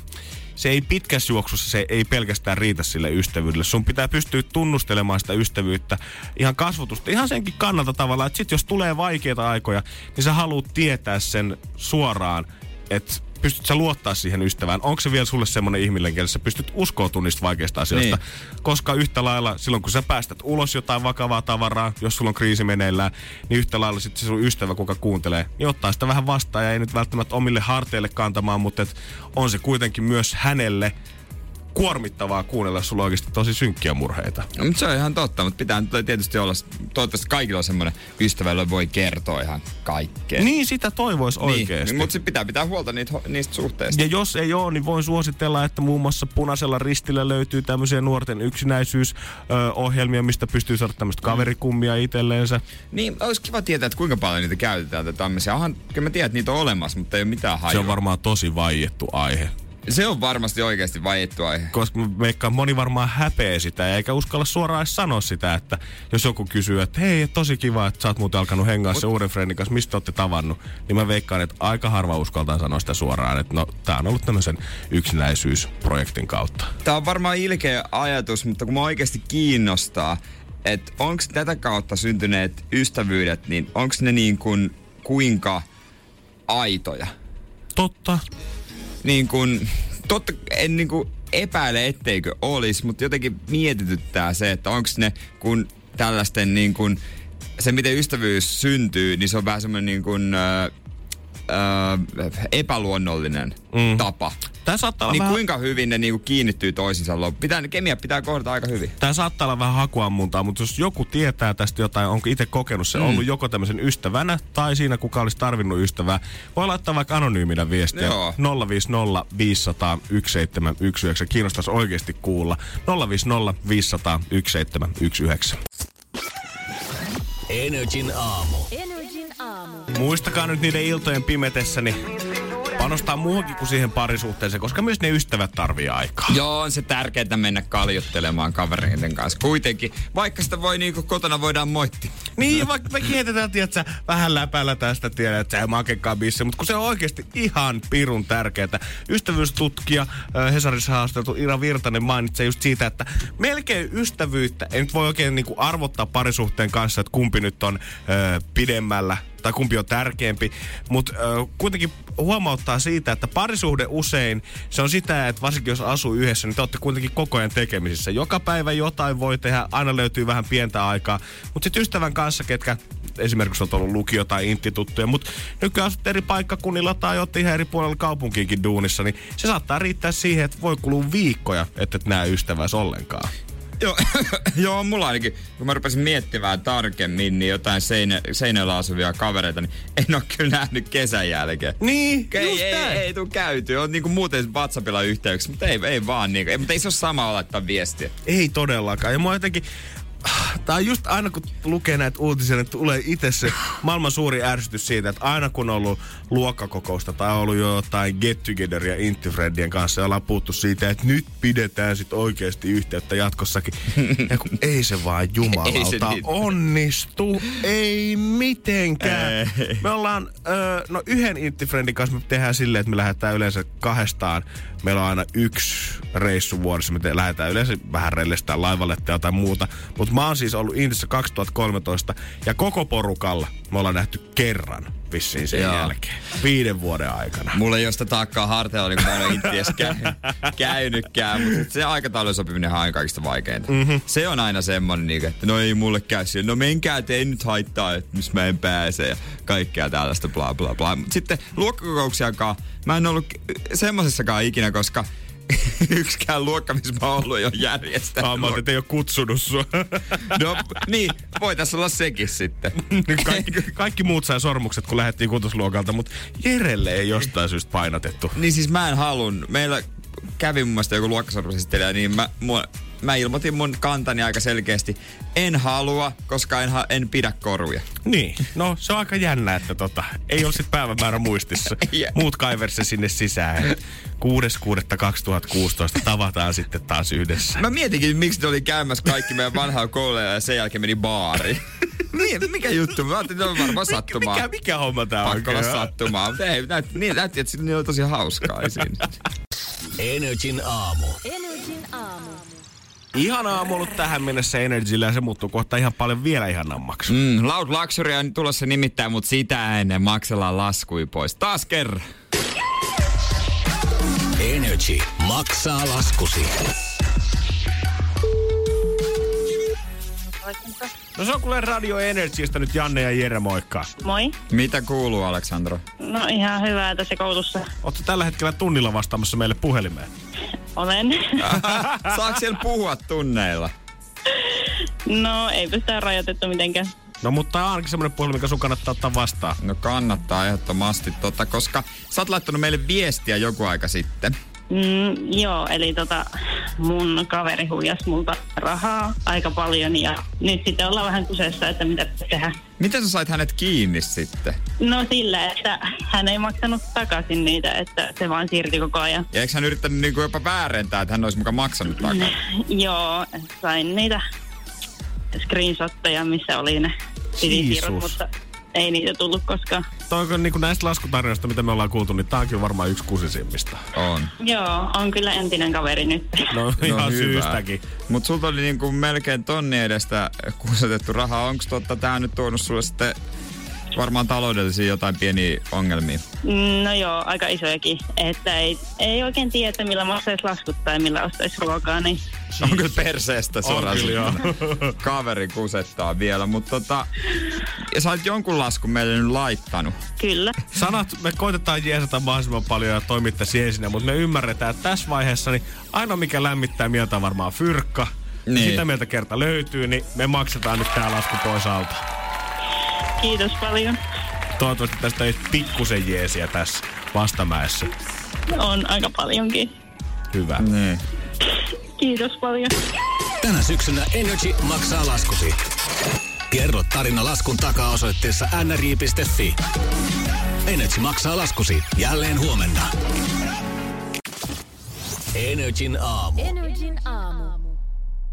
se ei pitkässä juoksussa, se ei pelkästään riitä sille ystävyydelle. Sun pitää pystyä tunnustelemaan sitä ystävyyttä ihan kasvotusta, ihan senkin kannalta tavallaan, että sit jos tulee vaikeita aikoja, niin sä haluat tietää sen suoraan, että pystyt sä luottaa siihen ystävään? Onko se vielä sulle semmoinen ihminen, kelle sä pystyt uskoa niistä vaikeista asioista? Niin. Koska yhtä lailla silloin, kun sä päästät ulos jotain vakavaa tavaraa, jos sulla on kriisi meneillään, niin yhtä lailla sitten se sun ystävä, kuka kuuntelee, niin ottaa sitä vähän vastaan ja ei nyt välttämättä omille harteille kantamaan, mutta et on se kuitenkin myös hänelle kuormittavaa kuunnella, sulla on oikeasti tosi synkkiä murheita. No, mutta se on ihan totta, mutta pitää tietysti olla, toivottavasti kaikilla on semmoinen ystävällä voi kertoa ihan kaikkea. Niin, sitä toivoisi Niin, oikeasti. mutta sitten pitää pitää huolta niitä, niistä suhteista. Ja jos ei ole, niin voin suositella, että muun muassa Punaisella ristillä löytyy tämmöisiä nuorten yksinäisyysohjelmia, mistä pystyy saada tämmöistä kaverikummia itselleensä. Niin, olisi kiva tietää, että kuinka paljon niitä käytetään tämmöisiä. Onhan, kyllä mä tiedän, että niitä on olemassa, mutta ei ole mitään hajua. Se on varmaan tosi vaiettu aihe. Se on varmasti oikeasti vaiettu aihe. Koska mä veikkaan, moni varmaan häpeä sitä, eikä uskalla suoraan edes sanoa sitä, että jos joku kysyy, että hei, tosi kiva, että sä oot muuten alkanut hengaa se uuden friendin kanssa, mistä olette tavannut, niin mä veikkaan, että aika harva uskaltaa sanoa sitä suoraan, että no, tää on ollut tämmöisen yksinäisyysprojektin kautta. Tämä on varmaan ilkeä ajatus, mutta kun mä oikeasti kiinnostaa, että onko tätä kautta syntyneet ystävyydet, niin onko ne niin kuin kuinka aitoja? Totta. Niin kuin, totta, en niin kuin epäile, etteikö olisi, mutta jotenkin mietityttää se, että onko ne kun tällaisten niin kuin, se miten ystävyys syntyy, niin se on vähän semmoinen niin kuin, ö, ö, epäluonnollinen mm. tapa. Tää saattaa olla Niin vähän... kuinka hyvin ne niinku kiinnittyy toisiinsa loppuun. Pitää, kemia pitää kohdata aika hyvin. Tämä saattaa olla vähän hakuammuntaa, mutta jos joku tietää tästä jotain, onko itse kokenut se, mm. ollut joko tämmöisen ystävänä tai siinä kuka olisi tarvinnut ystävää, voi laittaa vaikka anonyyminä viestiä. Joo. 050 500 1719. Kiinnostaisi oikeasti kuulla. 050 500 1719. Energin aamu. Energin aamu. Muistakaa nyt niiden iltojen pimetessä, niin panostaa muuhunkin kuin siihen parisuhteeseen, koska myös ne ystävät tarvii aikaa. Joo, on se tärkeää mennä kaljuttelemaan kavereiden kanssa. Kuitenkin, vaikka sitä voi niinku kotona voidaan moitti. Niin, vaikka me kietetään, tiedätkö, vähän läpällä tästä, tiedät, että sä ei makekaan bisse, mutta kun se on oikeasti ihan pirun tärkeää. Ystävyystutkija Hesarissa haasteltu Ira Virtanen mainitsee just siitä, että melkein ystävyyttä ei nyt voi oikein niinku arvottaa parisuhteen kanssa, että kumpi nyt on äh, pidemmällä tai kumpi on tärkeämpi, mutta äh, kuitenkin huomauttaa siitä, että parisuhde usein, se on sitä, että varsinkin jos asuu yhdessä, niin te olette kuitenkin koko ajan tekemisissä. Joka päivä jotain voi tehdä, aina löytyy vähän pientä aikaa, mutta sitten ystävän kanssa, ketkä esimerkiksi on ollut lukio tai instituttuja, mutta nykyään asut eri paikkakunnilla tai olette ihan eri puolella kaupunkiinkin duunissa, niin se saattaa riittää siihen, että voi kulua viikkoja, että et näe ystäväsi ollenkaan. Joo, joo, mulla ainakin, kun mä rupesin miettimään tarkemmin, niin jotain seinä, seinällä asuvia kavereita, niin en ole kyllä nähnyt kesän jälkeen. Niin, Ei, just ei, ei, ei tuu käyty. On niinku muuten WhatsAppilla yhteyksissä, mutta ei, ei vaan niinku. Ei, mutta ei se ole sama laittaa viestiä. Ei todellakaan. Ja mua jotenkin... Tää on just aina kun lukee näitä uutisia, niin tulee itse se maailman suuri ärsytys siitä, että aina kun on ollut luokkakokousta tai ollut jotain get togetheria Intifredien kanssa ja ollaan puhuttu siitä, että nyt pidetään sit oikeasti yhteyttä jatkossakin. Ja kun ei se vaan Ei jumalauta se niin. onnistu, ei mitenkään. Ei. Me ollaan, no yhden Intifriendin kanssa me tehdään silleen, että me lähdetään yleensä kahdestaan. Meillä on aina yksi reissu vuodessa, me te- lähdetään yleensä vähän rellestään laivalle tai jotain muuta. Mutta mä oon siis ollut Intissä 2013 ja koko porukalla me ollaan nähty kerran vissiin sen Joo. jälkeen. Viiden vuoden aikana. Mulla ei ole sitä taakkaa harteilla, niin kun mä en ole käynytkään, mutta se aikataulun sopiminen on aina kaikista vaikeinta. Mm-hmm. Se on aina semmonen, niin, että no ei mulle käy siellä. No menkää, te ei nyt haittaa, että missä mä en pääse ja kaikkea tällaista bla bla bla. Mut sitten luokkakokouksiakaan, mä en ollut semmosessakaan ikinä, koska yksikään luokka, missä mä oon ollut, ei ole järjestänyt. Aamalta, että ei ole kutsunut sua. No niin, voi tässä olla sekin sitten. kaikki, kaikki muut sai sormukset, kun lähdettiin kutosluokalta, mutta Jerelle ei jostain syystä painotettu. Niin siis mä en halun. Meillä kävi mun mielestä joku luokkasormusesittelijä, niin mä, mua, mä ilmoitin mun kantani aika selkeästi. En halua, koska en, ha, en pidä koruja. Niin, no se on aika jännä, että tota, ei ole sit päivämäärä muistissa. Jep. Muut kaiver se sinne sisään. 6.6.2016 tavataan sitten taas yhdessä. Mä mietinkin, miksi ne oli käymässä kaikki meidän vanhaa kouluja ja sen jälkeen meni baariin. Niin, mikä juttu? Mä ajattelin, että on varmaan sattumaa. Mikä, mikä homma tää on? Pakko olla sattumaa. Mutta ei, näyt, niin, näytti, että ne oli tosi hauskaa siinä. Energin aamu. Energin aamu. Ihanaa on ollut tähän mennessä Energyllä ja se muuttuu kohta ihan paljon vielä ihanammaksi. Mm, Loud Luxury on tulossa nimittäin, mutta sitä ennen maksellaan laskui pois. Taas kerran. Energy maksaa laskusi. No se on kuule Radio Energystä nyt Janne ja Jere, moikka. Moi. Mitä kuuluu, Aleksandro? No ihan hyvää tässä koulussa. Ootko tällä hetkellä tunnilla vastaamassa meille puhelimeen? Olen. Saako siellä puhua tunneilla? No eipä sitä rajoitettu mitenkään. No mutta tää on ainakin semmonen puhelin, mikä sun kannattaa ottaa vastaan. No kannattaa ehdottomasti, tota, koska sä oot laittanut meille viestiä joku aika sitten. Mm, joo, eli tota, mun kaveri huijasi multa rahaa aika paljon ja nyt sitten ollaan vähän kuseessa, että mitä tehdä. Miten sä sait hänet kiinni sitten? No sillä, että hän ei maksanut takaisin niitä, että se vaan siirtyi koko ajan. Ja eikö hän yrittänyt niinku jopa väärentää, että hän olisi mukaan maksanut takaisin? Joo, sain niitä screenshotteja, missä oli ne Jeesus. mutta ei niitä tullut koskaan. Toi on niin kuin näistä laskutarjoista, mitä me ollaan kuultu, niin tää on kyllä varmaan yksi kusisimmista. On. Joo, on kyllä entinen kaveri nyt. No, ihan syystäkin. Mut sulta oli niinku melkein tonni edestä kusetettu rahaa. Onko totta tää nyt tuonut sulle sitten varmaan taloudellisia jotain pieniä ongelmia? Mm, No joo, aika isojakin. Että ei, ei oikein tiedä, että millä maksaisi laskut tai millä ostaisi ruokaa, niin On kyllä perseestä suoraan kyllä. Kaveri kusettaa vielä, mutta tota... Ja sä oot jonkun laskun meille nyt laittanut. kyllä. Sanat, me koitetaan jeesata mahdollisimman paljon ja toimittaisi ensin, mutta me ymmärretään, että tässä vaiheessa niin ainoa mikä lämmittää mieltä on varmaan fyrkka. Niin. Niin. Sitä meiltä kerta löytyy, niin me maksetaan nyt tää lasku pois alta. Kiitos paljon. Toivottavasti tästä ei pikkusen jeesiä tässä vastamäessä. On aika paljonkin. Hyvä. Niin. Kiitos paljon. Tänä syksynä Energy maksaa laskusi. Kerro tarina laskun takaa osoitteessa nri.fi. Energy maksaa laskusi jälleen huomenna. Energin aamu. Energin aamu.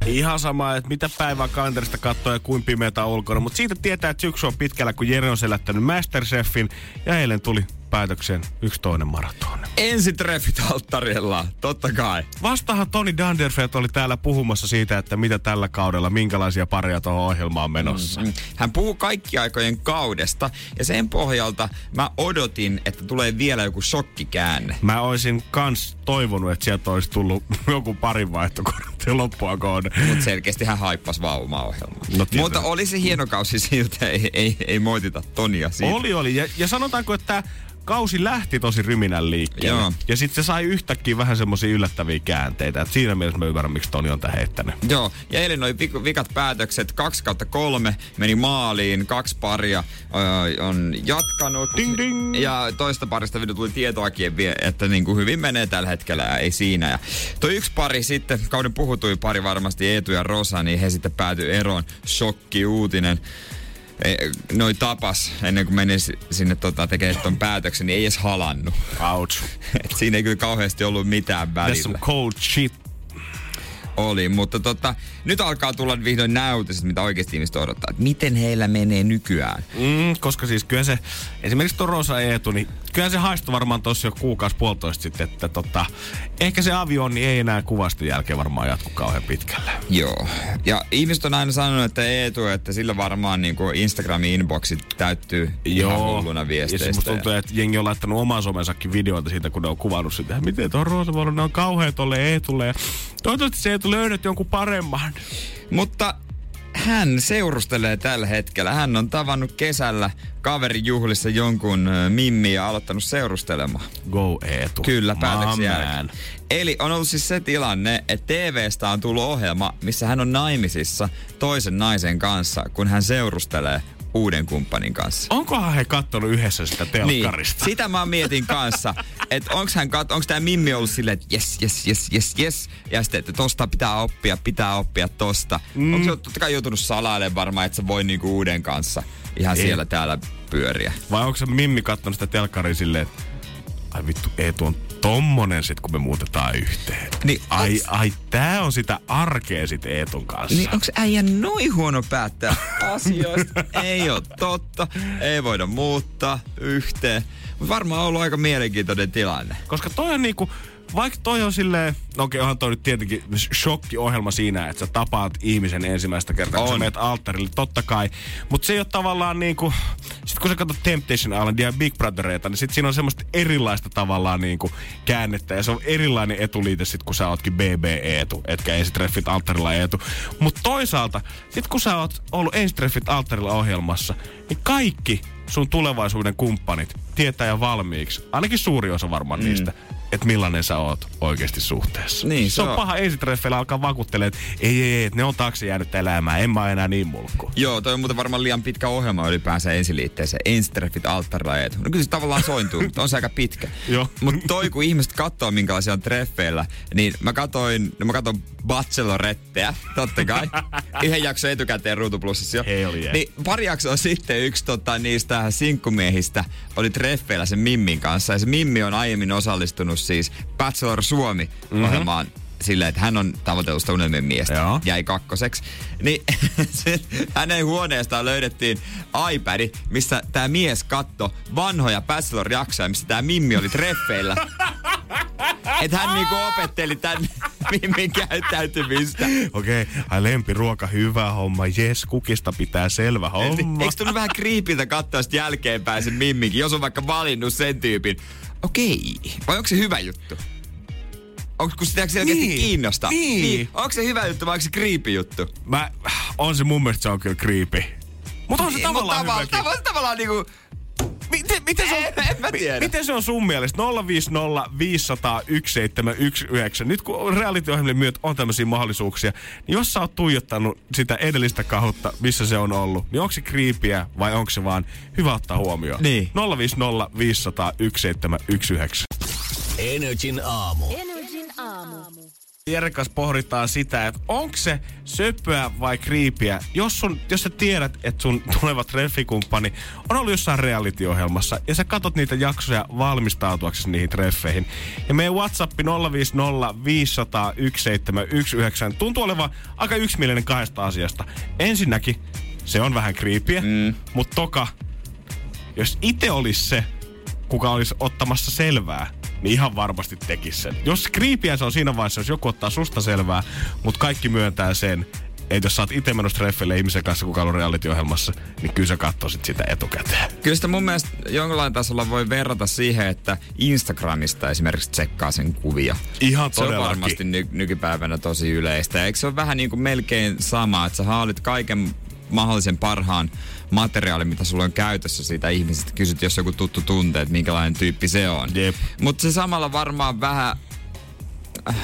Ihan sama, että mitä päivää kalenterista katsoo ja kuin pimeätä on ulkona. Mutta siitä tietää, että syksy on pitkällä, kun Jere on selättänyt Masterchefin. Ja eilen tuli päätökseen yksi toinen maraton. Ensitreffit alttarilla, totta kai. Vastahan Toni Danderfeld oli täällä puhumassa siitä, että mitä tällä kaudella, minkälaisia pareja tuohon ohjelmaan menossa. Mm. Hän puhuu kaikki aikojen kaudesta ja sen pohjalta mä odotin, että tulee vielä joku shokkikäänne. Mä oisin kans toivonut, että sieltä olisi tullut joku parin vaihtokortti loppua kohden. Mutta selkeästi hän haippasi vaan omaa ohjelmaa. No. Mutta oli se hieno kausi siltä, ei, ei, ei moitita Tonia siitä. Oli, oli. Ja, ja sanotaanko, että kausi lähti tosi ryminän liikkeelle. Joo. Ja sitten se sai yhtäkkiä vähän semmoisia yllättäviä käänteitä. Et siinä mielessä mä ymmärrän, miksi Toni on tän heittänyt. Joo, ja eilen oli vik- vikat päätökset, 2 kautta kolme meni maaliin, kaksi paria ö, on jatkanut. Ding, ding. Ja toista parista tuli tietoakin, että niin kuin hyvin menee tällä hetkellä ja ei siinä. Ja toi yksi pari sitten, kauden puhutui pari varmasti Eetu ja Rosa, niin he sitten päätyi eroon. Shokki uutinen. E, Noi tapas ennen kuin meni si- sinne tota, tekemään ton päätöksen, niin ei edes halannut. Ouch. Et siinä ei kyllä kauheasti ollut mitään välillä some cold shit. oli, mutta tota, nyt alkaa tulla vihdoin näytös, mitä oikeasti ihmiset odottaa. Että miten heillä menee nykyään? Mm, koska siis kyllä se, esimerkiksi tuo Rosa Eetu, niin kyllä se haistui varmaan tuossa jo kuukausi puolitoista sitten, että tota, ehkä se avioni ei enää kuvasta jälkeen varmaan jatku kauhean pitkälle. Joo. Ja ihmiset on aina sanonut, että Eetu, että sillä varmaan niin kuin Instagramin inboxit täyttyy ihan hulluna Ja siis viesteistä. musta tuntuu, että jengi on laittanut oman somensakin videoita siitä, kun ne on kuvannut sitä. Miten tuo Roosavalo, ne on kauhean tolle Eetulle. Ja toivottavasti se Eetu löydät jonkun paremman. Mutta hän seurustelee tällä hetkellä. Hän on tavannut kesällä kaverin juhlissa jonkun ö, mimmi ja aloittanut seurustelemaan. Go Eetu. Kyllä, päätöksen jälkeen. Eli on ollut siis se tilanne, että TVstä on tullut ohjelma, missä hän on naimisissa toisen naisen kanssa, kun hän seurustelee uuden kumppanin kanssa. Onkohan he kattonut yhdessä sitä telkkarista? Niin, sitä mä mietin kanssa, että onks, hän, kat- onks tää Mimmi ollut silleen, että jes, jes, jes, jes, jes. Ja sitten, että tosta pitää oppia, pitää oppia tosta. Mm. Onko se totta kai joutunut salailemaan varmaan, että se voi niinku uuden kanssa ihan Ei. siellä täällä pyöriä. Vai onko se Mimmi kattonut sitä telkkaria silleen, että ai vittu, Eetu on tommonen sit, kun me muutetaan yhteen. Niin, ai, onks- ai, tää on sitä arkea sit Eetun kanssa. Niin onko äijä noin huono päättää asioista? ei ole totta, ei voida muuttaa yhteen. Varmaan on ollut aika mielenkiintoinen tilanne. Koska toi on niinku, vaikka toi on silleen, no okei, onhan toi nyt tietenkin shokkiohjelma siinä, että sä tapaat ihmisen ensimmäistä kertaa, kun sä On. menet alttarille, totta kai. Mutta se ei ole tavallaan niinku, sit kun sä katsot Temptation Islandia ja Big Brothereita, niin sit siinä on semmoista erilaista tavallaan niinku käännettä ja se on erilainen etuliite sit kun sä ootkin BB-eetu, etkä ensitreffit alttarilla eetu. Mutta toisaalta, sit kun sä oot ollut ensitreffit alttarilla ohjelmassa, niin kaikki sun tulevaisuuden kumppanit tietää jo valmiiksi, ainakin suuri osa varmaan mm. niistä, että millainen sä oot oikeasti suhteessa. Niin, se, se on, on- paha ensitreffeillä alkaa vakuuttelemaan, että ei, ei, ei, ne on taakse jäänyt elämään, en mä enää niin mulkku. Joo, toi on muuten varmaan liian pitkä ohjelma ylipäänsä ensiliitteeseen. Enstreffit alttarilla Eetu. No kyllä se tavallaan sointuu, mutta on se aika pitkä. Joo. Mutta toi, kun ihmiset katsoo, minkälaisia on treffeillä, niin mä katoin, no mä katon Bacheloretteä, totta kai. Yhden jakson etukäteen Ruutuplussassa jo. Hell yeah. Niin pari jaksoa sitten yksi tota, niistä sinkkumiehistä oli treffeillä sen Mimmin kanssa. Ja se Mimmi on aiemmin osallistunut siis Bachelor Suomi-ohjelmaan. Mhm. Silleen, että hän on tavoitellut sitä unelmien miestä. Joo. Jäi kakkoseksi. Niin hänen huoneestaan löydettiin iPad, missä tämä mies katto vanhoja Bachelor-jaksoja, missä tämä Mimmi oli treffeillä. Että hän niinku opetteli tämän Mimmin käyttäytymistä. Okei, okay, ai lempiruoka, hyvä homma, jes, kukista pitää selvä homma. Eikö tullut vähän kriipiltä katsoa jälkeenpäin sen Mimminkin, jos on vaikka valinnut sen tyypin? Okei, vai onko se hyvä juttu? Onko kun sitä selkeästi Niin, kiinnostaa? niin. niin. Onko se hyvä juttu vai onko se kriipi juttu? Mä, on se mun mielestä se on kyllä creepy. Mutta on se Niin, tavallaan mut hyväkin. tavallaan, tavallaan niinku... Miten, miten, se on, En- en mä tiedä. mi- miten se on sun mielestä? 050 500 1719. Nyt kun reality-ohjelmien myötä on tämmöisiä mahdollisuuksia, niin jos sä oot tuijottanut sitä edellistä kautta, missä se on ollut, niin onko se kriipiä vai onko se vaan hyvä ottaa huomioon? Niin. 050 500 1719. Energin aamu. Energin aamu. Jere kanssa pohditaan sitä, että onko se söpöä vai kriipiä, jos, sun, jos sä tiedät, että sun tuleva treffikumppani on ollut jossain reality-ohjelmassa ja sä katot niitä jaksoja valmistautuaksesi niihin treffeihin. Ja meidän WhatsApp 050 500 1719 tuntuu olevan aika yksimielinen kahdesta asiasta. Ensinnäkin se on vähän kriipiä, mm. mutta toka, jos itse olisi se, kuka olisi ottamassa selvää, niin ihan varmasti tekisi sen. Jos kriipiä se on siinä vaiheessa, jos joku ottaa susta selvää, mutta kaikki myöntää sen, että jos sä oot itse menossa treffeille ihmisen kanssa, kuka on reality-ohjelmassa, niin kyllä sä katsoisit sitä etukäteen. Kyllä sitä mun mielestä jonkinlainen tasolla voi verrata siihen, että Instagramista esimerkiksi tsekkaa sen kuvia. Ihan Se on todellakin. varmasti ny- nykypäivänä tosi yleistä. Eikö se ole vähän niin kuin melkein sama, että sä haalit kaiken mahdollisen parhaan materiaalin, mitä sulla on käytössä siitä ihmisestä. Kysyt, jos joku tuttu tuntee, että minkälainen tyyppi se on. Jep. Mutta se samalla varmaan vähän... äh,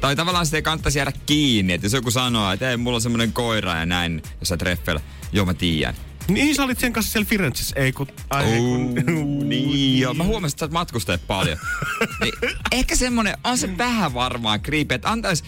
Tai tavallaan sitä ei kannattaisi jäädä kiinni, että jos joku sanoo, että ei, mulla on semmoinen koira ja näin, jos sä treffeillä, joo mä tiedän. Niin sä olit sen kanssa siellä Firenzessä, ei kun... Ai, ei kun niin joo. Mä huomasin, että sä matkustajat paljon. niin, ehkä semmonen, on se vähän varmaan kriipi, että antais,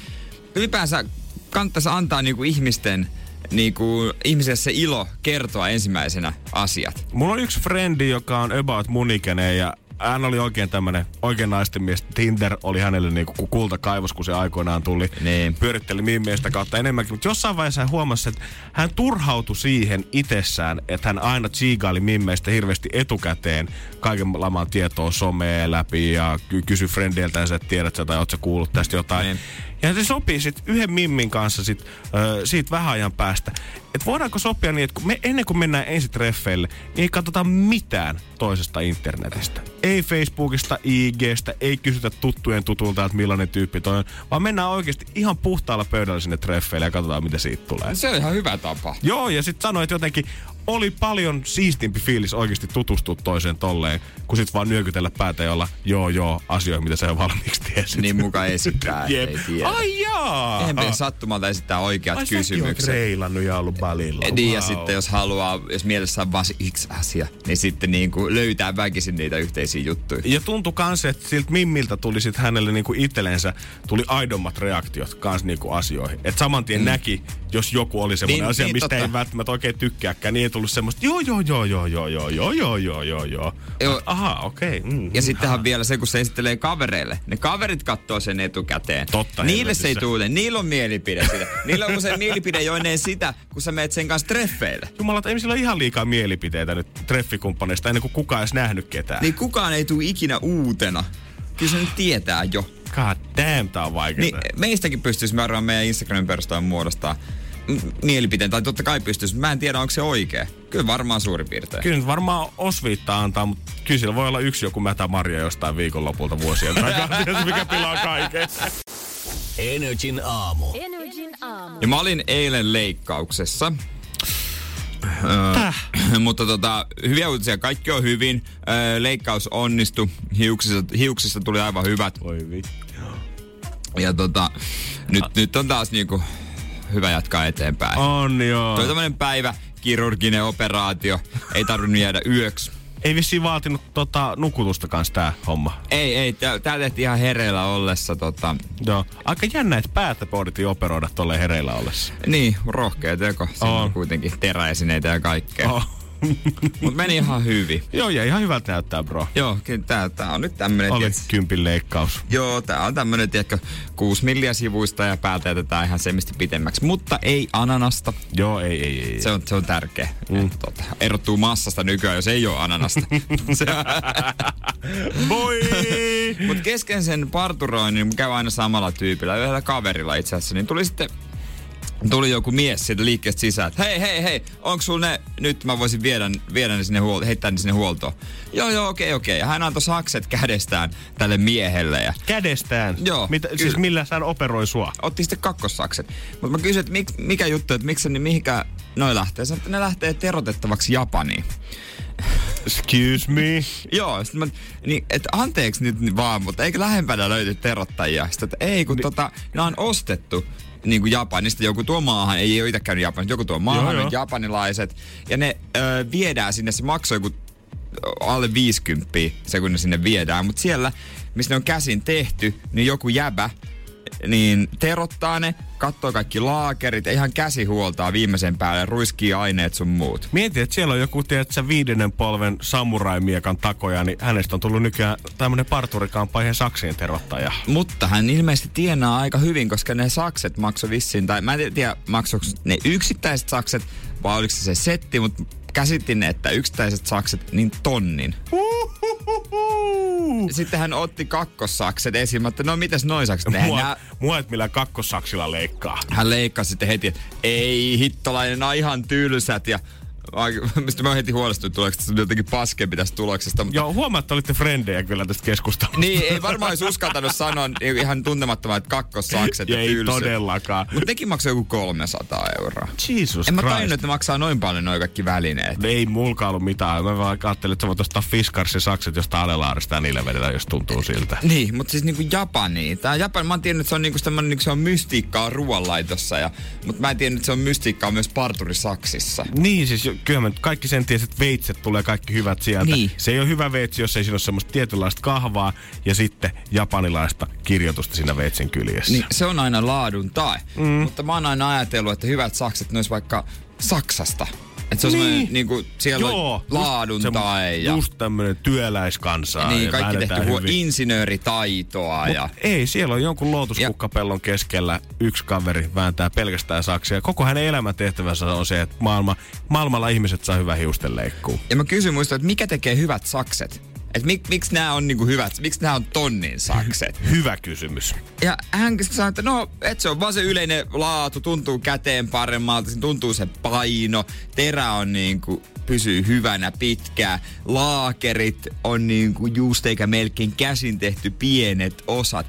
ylipäänsä kannattaisi antaa niinku ihmisten, niinku, ihmiselle se ilo kertoa ensimmäisenä asiat. Mulla on yksi frendi, joka on about mun ikäinen ja hän oli oikein tämmönen, oikein naisten mies. Tinder oli hänelle niinku kuin kultakaivos, kun se aikoinaan tuli. Niin. Pyöritteli mimmeistä kautta enemmänkin. Mutta jossain vaiheessa hän huomasi, että hän turhautui siihen itsessään, että hän aina tsiigaili mimmeistä hirveästi etukäteen kaiken laman tietoa somea läpi ja ky- kysyi frendeiltä, että tiedät sä tai oot sä kuullut tästä jotain. Niin. Ja se sopii sitten yhden mimmin kanssa sit, ö, siitä vähän ajan päästä. Että voidaanko sopia niin, että kun me, ennen kuin mennään ensi treffeille, niin ei katsota mitään toisesta internetistä. Ei Facebookista, IGstä, ei kysytä tuttujen tutulta, että millainen tyyppi toi on, vaan mennään oikeasti ihan puhtaalla pöydällä sinne treffeille ja katsotaan, mitä siitä tulee. Se on ihan hyvä tapa. Joo, ja sitten sanoit jotenkin, oli paljon siistimpi fiilis oikeasti tutustua toiseen tolleen, kun sit vaan nyökytellä päätä ja olla joo joo asioihin, mitä sä jo valmiiksi tiesit. Niin muka esittää, Jep. ei tiedä. Ai jaa! Eihän meidän sattumalta esittää oikeat Ai kysymykset. reilannut ja ollut balilla. Niin ja Wow. sitten jos haluaa, jos mielessä on vain se yksi asia, niin sitten niin kuin löytää väkisin niitä yhteisiä juttuja. Ja tuntui kans, että siltä Mimmiltä tuli sit hänelle niinku itsellensä tuli aidommat reaktiot kans niinku asioihin. Että saman tien mm. näki, jos joku oli semmoinen Niin, asia, niin, mistä totta. ei välttämättä oikein tykkääkään, niin tullut semmoista joo joo joo joo joo joo joo joo joo joo joo. Joo. Aha, okei. Okay. Mm, Ja sittenhän vielä se, kun se esittelee kavereille. Ne kaverit katsoo sen etukäteen. Totta Niille se ei tuule. Niillä on mielipide sitä. Niillä on se mielipide jo ennen sitä, kun sä meet sen kanssa treffeille. Jumala, ei sillä ole ihan liikaa mielipiteitä nyt treffikumppaneista ennen kuin kukaan edes nähnyt ketään. Niin kukaan ei tule ikinä uutena. Kyllä se nyt tietää jo. God damn, tää on vaikeaa. Niin meistäkin pystyisi varmaan meidän Instagramin perustaan muodostaa mielipiteen. Tai totta kai pystyisi, mutta mä en tiedä, onko se oikea. Kyllä varmaan suurin piirtein. Kyllä nyt varmaan osviittaa antaa, mutta kyllä sillä voi olla yksi joku mätä Maria jostain viikonlopulta vuosien takaa. Mikä pilaa kaiken? Energin aamu. Energin aamu. Ja mä olin eilen leikkauksessa. Öö, mutta tota, hyviä uutisia. Kaikki on hyvin. Öö, leikkaus onnistui. Hiuksista, hiuksista tuli aivan hyvät. Voi vittu. Ja tota, nyt, nyt on taas niinku hyvä jatkaa eteenpäin. On joo. Toi tämmönen päivä, kirurginen operaatio. Ei tarvinnut jäädä yöksi. Ei vissiin vaatinut tota, nukutusta kanssa tää homma. Ei, ei. Tää, tää tehtiin ihan hereillä ollessa. Tota, Joo. Aika jännä, että päätä pohdittiin operoida tolle hereillä ollessa. niin, rohkea teko. Siinä on kuitenkin teräesineitä ja kaikkea. Oh. Mut meni ihan hyvin. joo, ja ihan hyvältä näyttää, bro. Joo, kyllä tää, tää on nyt tämmönen, Oli kympin leikkaus. Joo, tää on tämmönen, tiedätkö, 6 milliä sivuista ja päältä jätetään ihan semmisti pitemmäksi. Mutta ei ananasta. Joo, ei, ei, ei. Se on, se on tärkeä. Mm. Tota, erottuu massasta nykyään, jos ei ole ananasta. Voi! Mut kesken sen parturoinnin, niin käy aina samalla tyypillä, yhdellä kaverilla itse asiassa, niin tuli sitten Tuli joku mies siitä liikkeestä sisään, että hei, hei, hei, onko sulla ne, nyt mä voisin viedä, viedä ne sinne huolto, heittää ne sinne huoltoon. Joo, joo, okei, okei. Ja hän antoi sakset kädestään tälle miehelle ja Kädestään. Joo, Mitä, siis millä hän operoi sua? otti sitten kakkossakset. Mutta mä kysyin, että mik, mikä juttu, että miksi ne, mihinkä noi lähtee. Sanoin, että ne lähtee terotettavaksi Japaniin. Excuse me. Joo, sit mä, niin, että anteeksi nyt vaan, mutta eikö lähempänä löyty terottajia? Sitten, että ei, kun tota, ne on ostettu niin kuin Japanista. Joku tuo maahan, ei ole itse käynyt Japanista, joku tuo maahan, Joo, joo, japanilaiset. Ja ne ö, viedään sinne, se maksoi joku alle 50 se, kun ne sinne viedään. Mutta siellä, missä ne on käsin tehty, niin joku jäbä, niin terottaa ne, katsoo kaikki laakerit, ihan käsi huoltaa viimeisen päälle, ruiskii aineet sun muut. Mieti, että siellä on joku, tiedätkö, viidennen polven samurai-miekan takoja, niin hänestä on tullut nykyään tämmönen parturikampaihin saksien terottaja. Mutta hän ilmeisesti tienaa aika hyvin, koska ne sakset maksoi vissiin, tai mä en tiedä maksoiko ne yksittäiset sakset, vai oliko se se setti, mutta käsitin, että yksittäiset sakset niin tonnin. Sitten hän otti kakkossakset esiin, mutta no mitäs noin sakset? Mua, nää- mua et millään kakkosaksilla leikkaa. hän leikkasi sitten heti, että ei hittolainen, nämä on ihan tylsät ja mistä mä heti huolestuin, tuleeko tästä jotenkin paskempi tästä tuloksesta. Mutta Joo, huomaa, että olitte frendejä kyllä tästä keskustelusta. niin, ei varmaan olisi uskaltanut sanoa niin ihan tuntemattomat kakkossakset ja, ei todellakaan. Mutta nekin maksaa joku 300 euroa. Jesus En mä Christ. tajunnut, että ne maksaa noin paljon noin kaikki välineet. Ei mulkaan ollut mitään. Mä vaan ajattelin, että sä voit ostaa Fiskarsin sakset jostain Alelaarista ja niillä vedetään, jos tuntuu siltä. Niin, mutta siis niinku Japani. Tää Japani, mä oon tiennyt, että se on niinku semmonen, niinku se on mystiikkaa ruoanlaitossa. Ja, mutta mä en tiennyt, että se on mystiikkaa myös parturisaksissa. Niin, siis kyllä nyt kaikki sen tiesi, että veitset tulee kaikki hyvät sieltä. Niin. Se ei ole hyvä veitsi, jos ei siinä ole semmoista tietynlaista kahvaa ja sitten japanilaista kirjoitusta siinä veitsen kyljessä. Niin se on aina laadun tae. Mm. Mutta mä oon aina ajatellut, että hyvät sakset ne olisi vaikka Saksasta. Että se on Niin. semmoinen, niinku, siellä Joo, on just laadun semmo- tae ja, Just tämmönen työläiskansaa. niin, ja kaikki tehty huo- insinööritaitoa. Mut ja, ei, siellä on jonkun lootuskukkapellon keskellä yksi kaveri vääntää pelkästään saksia. Koko hänen elämäntehtävänsä on se, että maailma, maailmalla ihmiset saa hyvän hiustenleikkuu. ja mä kysyn muista, että mikä tekee hyvät sakset? Että mik, miksi nämä on niinku hyvät, miksi nämä on tonnin sakset? Hyvä kysymys. Ja hän sanoi, että no, et se on vaan se yleinen laatu, tuntuu käteen paremmalta, tuntuu se paino, terä on niinku, pysyy hyvänä pitkään, laakerit on niinku just eikä melkein käsin tehty pienet osat.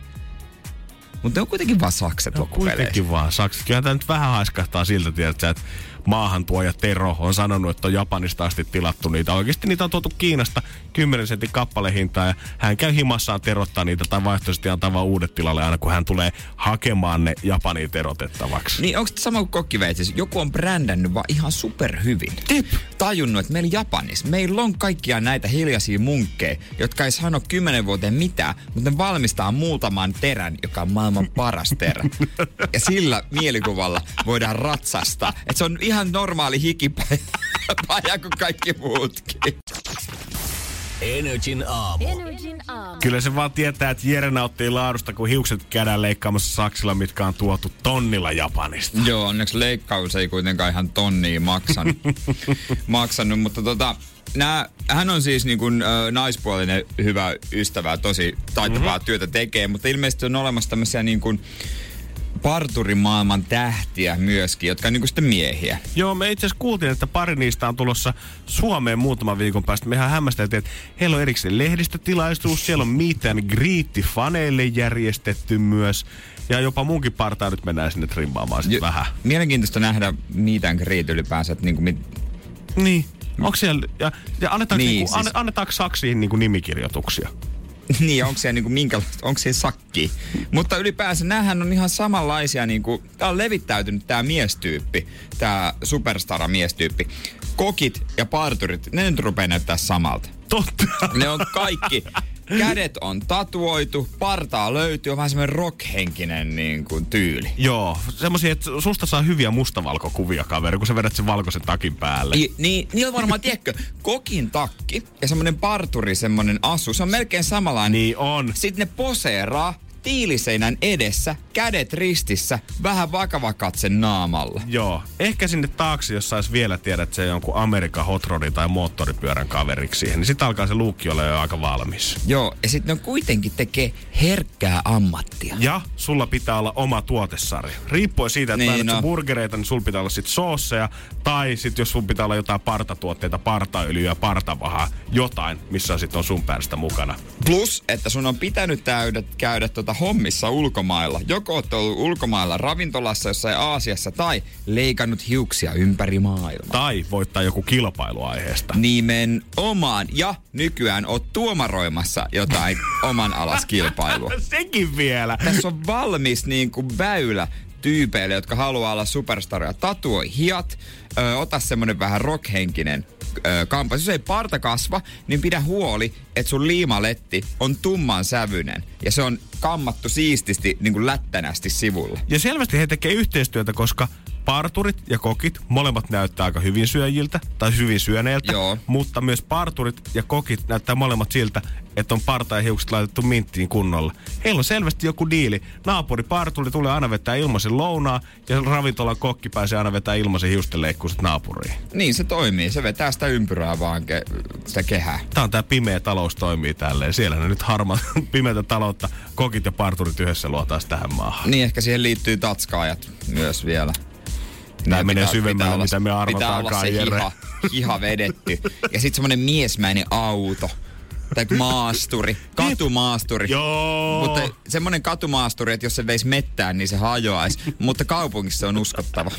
Mutta ne on kuitenkin vaan sakset No kuitenkin vaan sakset. Kyllä tämä nyt vähän haiskahtaa siltä, tiedätkö, että maahantuoja Tero on sanonut, että on Japanista asti tilattu niitä. Oikeasti niitä on tuotu Kiinasta 10 sentin kappalehintaa ja hän käy himassaan terottaa niitä tai vaihtoehtoisesti antaa vaan uudet tilalle aina kun hän tulee hakemaan ne Japaniin terotettavaksi. Niin onko sama kuin kokkiveitsis? Joku on brändännyt vaan ihan superhyvin. Jep. Tajunnut, että meillä Japanissa, meillä on kaikkia näitä hiljaisia munkkeja, jotka ei sano kymmenen vuoteen mitään, mutta ne valmistaa muutaman terän, joka on maailman paras terä. ja sillä mielikuvalla voidaan ratsastaa. Että se on ihan normaali hikipaja kuin kaikki muutkin. Energin aamu. Energin aamu. Kyllä se vaan tietää, että Jere nauttii laadusta, kun hiukset käydään leikkaamassa saksilla, mitkä on tuotu tonnilla Japanista. Joo, onneksi leikkaus ei kuitenkaan ihan tonnia maksanut, maksanut mutta tota, nää, hän on siis niin kuin, ö, naispuolinen hyvä ystävä, tosi taitavaa mm-hmm. työtä tekee, mutta ilmeisesti on olemassa tämmöisiä niin kuin parturimaailman tähtiä myöskin, jotka on niin sitten miehiä. Joo, me itse asiassa kuultiin, että pari niistä on tulossa Suomeen muutaman viikon päästä. Me ihan hämmästeltiin, että heillä on erikseen lehdistötilaisuus, siellä on and greet faneille järjestetty myös. Ja jopa munkin partaa nyt mennään sinne trimmaamaan sitten vähän. Mielenkiintoista nähdä mitään kriit ylipäänsä, että niin kuin, mit, Niin. Onko siellä, ja, ja annetaanko, Niin, niin, niinku, siis... annetaanko saksiin niinku nimikirjoituksia? niin, onko siellä niinku minkälaista, onko siellä sakki? Mutta ylipäänsä näähän on ihan samanlaisia, niinku, tää on levittäytynyt tää miestyyppi, tää superstara miestyyppi. Kokit ja parturit, ne nyt rupeaa näyttää samalta. Totta. Ne on kaikki, kädet on tatuoitu, partaa löytyy, on vähän semmoinen rockhenkinen niin kuin, tyyli. Joo, semmoisia, että susta saa hyviä mustavalkokuvia, kaveri, kun sä vedät sen valkoisen takin päälle. Ni, niin, niin on varmaan, tiedätkö, kokin takki ja semmoinen parturi, semmoinen asu, se on melkein samanlainen. Niin on. Sitten ne poseeraa tiiliseinän edessä, kädet ristissä, vähän vakava katse naamalla. Joo, ehkä sinne taakse, jos sais vielä tiedä, että se on jonkun Amerikan hot rodin tai moottoripyörän kaveriksi siihen, niin sitten alkaa se luukki olla jo aika valmis. Joo, ja sitten ne kuitenkin tekee herkkää ammattia. Ja sulla pitää olla oma tuotesarja. Riippuen siitä, että Niin, no. burgereita, niin sulla pitää olla sit soosseja. Tai sit jos sulla pitää olla jotain partatuotteita, partaöljyä, partavahaa, jotain, missä sit on sun päästä mukana. Plus, että sun on pitänyt täydä, käydä tuota hommissa ulkomailla. Joko oot ollut ulkomailla ravintolassa jossain Aasiassa tai leikannut hiuksia ympäri maailmaa. Tai voittaa joku kilpailu aiheesta. Nimenomaan. Ja nykyään oot tuomaroimassa jotain oman alas kilpailua. Sekin vielä. Tässä on valmis niin kuin väylä tyypeille, jotka haluaa olla superstaroja. Tatuoi hiat, ö, ota semmonen vähän rockhenkinen kampas. Jos ei parta kasva, niin pidä huoli, että sun liimaletti on tumman sävyinen. Ja se on kammattu siististi, niin kuin lättänästi sivulla. Ja selvästi he tekee yhteistyötä, koska parturit ja kokit, molemmat näyttää aika hyvin syöjiltä tai hyvin syöneiltä. Joo. Mutta myös parturit ja kokit näyttää molemmat siltä, että on parta ja hiukset laitettu minttiin kunnolla. Heillä on selvästi joku diili. Naapuri parturi tulee aina vetää ilmaisen lounaa ja ravintolan kokki pääsee aina vetää ilmaisen hiustenleikkuuset naapuriin. Niin se toimii. Se vetää sitä ympyrää vaan, ke- sitä kehää. Tää on tää pimeä talous toimii tälleen. Siellä ne nyt harma pimeätä taloutta kokit ja parturit yhdessä luotaisi tähän maahan. Niin ehkä siihen liittyy tatskaajat myös vielä. Niin, menee pitää- syvemmälle, pitää olla- mitä me Pitää arvataankaan, olla se Jere. hiha, hiha vedetty. Ja sitten semmonen miesmäinen auto. Tai maasturi, katumaasturi. Joo. Mutta semmonen katumaasturi, että jos se veisi mettään, niin se hajoaisi. Mutta kaupungissa se on uskottava.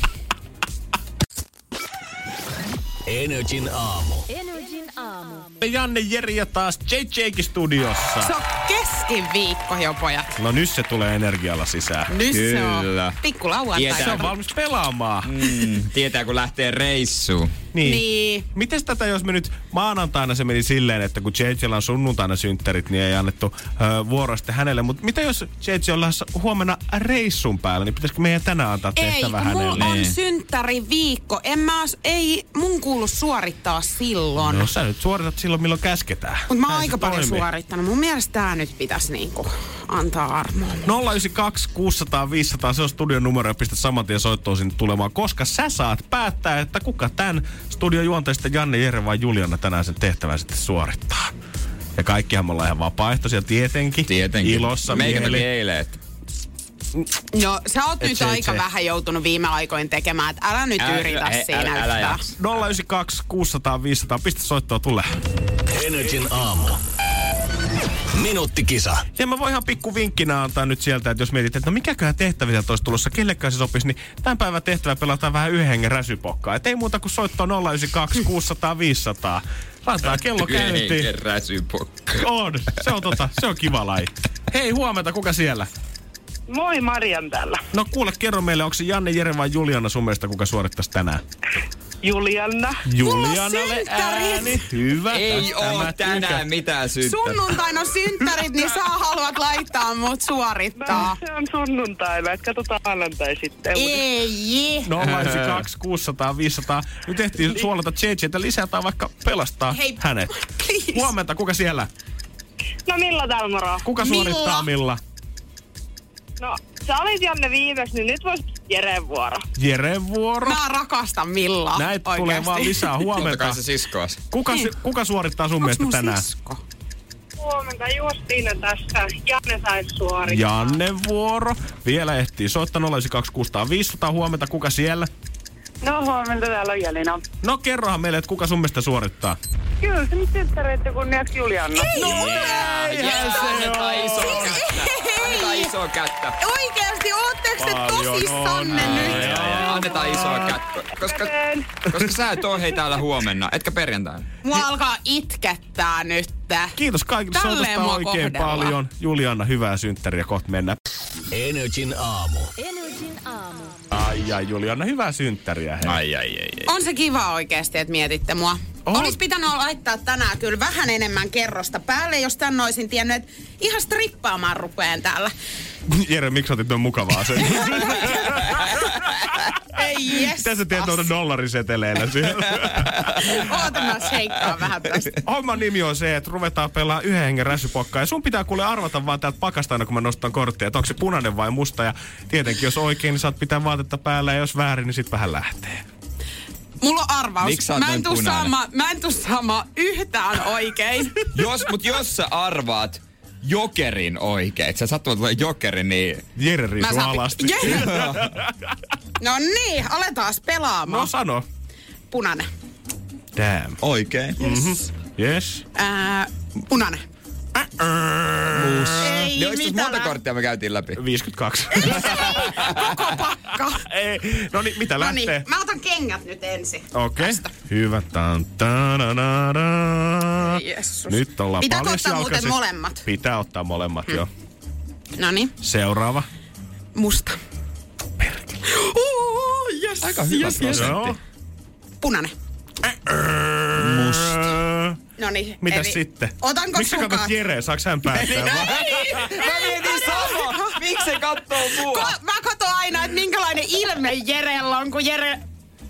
Energin aamu. Energin aamu. Janne Jeri ja taas JJkin studiossa. Se on keskiviikko jo, pojat. No nyt se tulee energialla sisään. Nyt se Kyllä. on pikku lauantai. Tietää. Se on valmis pelaamaan. Mm, tietää, kun lähtee reissuun. Niin. Niin. Mites tätä, jos me nyt maanantaina se meni silleen, että kun JJllä on sunnuntaina synttärit, niin ei annettu ö, vuoroa sitten hänelle. Mutta mitä jos JJ on lähdössä huomenna reissun päällä, niin pitäisikö meidän tänään antaa Ei, tehtävä mulla hänelle? on Niin. synttäri viikko. En mä, as- ei mun kuulu suorittaa silloin. No sä nyt suoritat silloin, milloin käsketään. Mutta mä oon aika se paljon toimii. suorittanut. Mun mielestä tää nyt pitäisi niinku antaa armoa. 092 600 500, se on studion numero ja pistä saman tien soittoon sinne tulemaan, koska sä saat päättää, että kuka tämän studion juonteista Janne, Jere vai Juliana tänään sen tehtävän sitten suorittaa. Ja kaikkihan me ollaan ihan vapaaehtoisia tietenkin. Tietenkin. Ilossa Meikä mieli. eilen, että No, sä oot Et nyt se- aika se- vähän joutunut viime aikoin tekemään, että älä nyt Älä- yritä älä- siinä älä- älä jaksa. 092 600 500, pistä soittoa tulee. Energin aamu. Minuuttikisa. Ja mä voin ihan pikku vinkkinä antaa nyt sieltä, että jos mietit, että no mikäköhän tehtävä sieltä olisi tulossa, kellekään se sopisi, niin tämän päivän tehtävä pelataan vähän yhden hengen räsypokkaa. Et ei muuta kuin soittoa 092 600 500. Laitetaan kello käyntiin. yhden räsypokka. On, se on tota, se on kiva laji. Hei, huomenta, kuka siellä? Moi Marian täällä. No kuule, kerro meille, onko se Janne, Jere vai Juliana sun mielestä, kuka suorittaisi tänään? Julianna. Julianalle synttärit. ääni. Hyvä. Ei oo mä tänään tykkään. mitään synttäriä. Sunnuntaina on synttärit, niin sä haluat laittaa mut suorittaa. Se on sunnuntaina, että katsotaan maanantai sitten. Ei. 092 600 500. Nyt tehtiin suolata JJ, että lisätään vaikka pelastaa Hei, hänet. please. Huomenta, kuka siellä? No Milla täällä moro? Kuka Milla. suorittaa Milla? No, sä olit Janne viimeksi, niin nyt vois Jereen vuoro. Jeren vuoro. Mä rakastan Millaa. Näitä tulee oikeasti. vaan lisää huomenta. kai se siskoas. Kuka, kuka suorittaa sun Onks mielestä tänään? sisko? Huomenta Justiina tässä. Janne saisi suorittaa. Janne vuoro. Vielä ehtii soittaa 092 600 500. Huomenta, kuka siellä? No huomenta, täällä on Jelina. No kerrohan meille, että kuka sun mielestä suorittaa. Kyllä se nyt tyttäreitä kunniaksi Julianna. No, Yes, annetaan iso kättä. Iso kättä. Oikeesti, ootteko te tosissanne nyt? Annetaan isoa kättä. Koska, koska sä et oo hei täällä huomenna, etkä perjantaina. Mua alkaa itkettää nyt. Kiitos kaikille soitosta oikein kohdellaan. paljon. Juliana, hyvää synttäriä. Kohta mennään. Energin aamu. Energin aamu. Ai ai, Juliana, hyvää synttäriä. Hei. Ai ai ai ai. On se kiva oikeesti, että mietitte mua. On. Olisi pitänyt laittaa tänään kyllä vähän enemmän kerrosta päälle, jos tän olisin tiennyt, että ihan strippaamaan rupeen täällä. Jere, miksi otit noin mukavaa sen? Ei jes. Mitä sä teet noilla dollariseteleillä siellä? Oota mä seikkaan vähän tästä. Homman nimi on se, että ruvetaan pelaa yhden hengen räsypokkaa. Ja sun pitää kuule arvata vaan täältä pakasta aina, kun mä nostan korttia, että onko se punainen vai musta. Ja tietenkin, jos oikein, niin saat pitää vaatetta päällä. Ja jos väärin, niin sit vähän lähtee. Mulla on arvaus. Miksi sä oot mä, en tuu saamaan, mä en tuu saamaan yhtään oikein. Jos, mut jos sä arvaat jokerin oikein, sä sattumat tulee jokeri, niin Jere Mä riisu saan... alasti. Yeah. No niin, aletaan pelaamaan. No sano. Punainen. Damn. oikein. Yes. yes. Ää, punainen. Ei ois tässä monta mitään. korttia me käytiin läpi? 52. Koko pakka. Ei. No niin, mitä No niin, lähtee? mä otan kengät nyt ensin. Okei. Tästä. Hyvä. Tan. Nyt ollaan paljon ottaa muuten molemmat? Pitää ottaa molemmat, mm. joo. No niin, Seuraava. musta. Oh, yes, Aika hyvä yes, yes. Punainen. Musta. No niin. Mitäs eli sitten? Otanko Miksi sukat? katsot Jere? Saaks hän päättää? vai? Mä mietin sama! Miksi se kattoo mua? Ko- mä katson aina, että minkälainen ilme Jerellä on, kun Jere...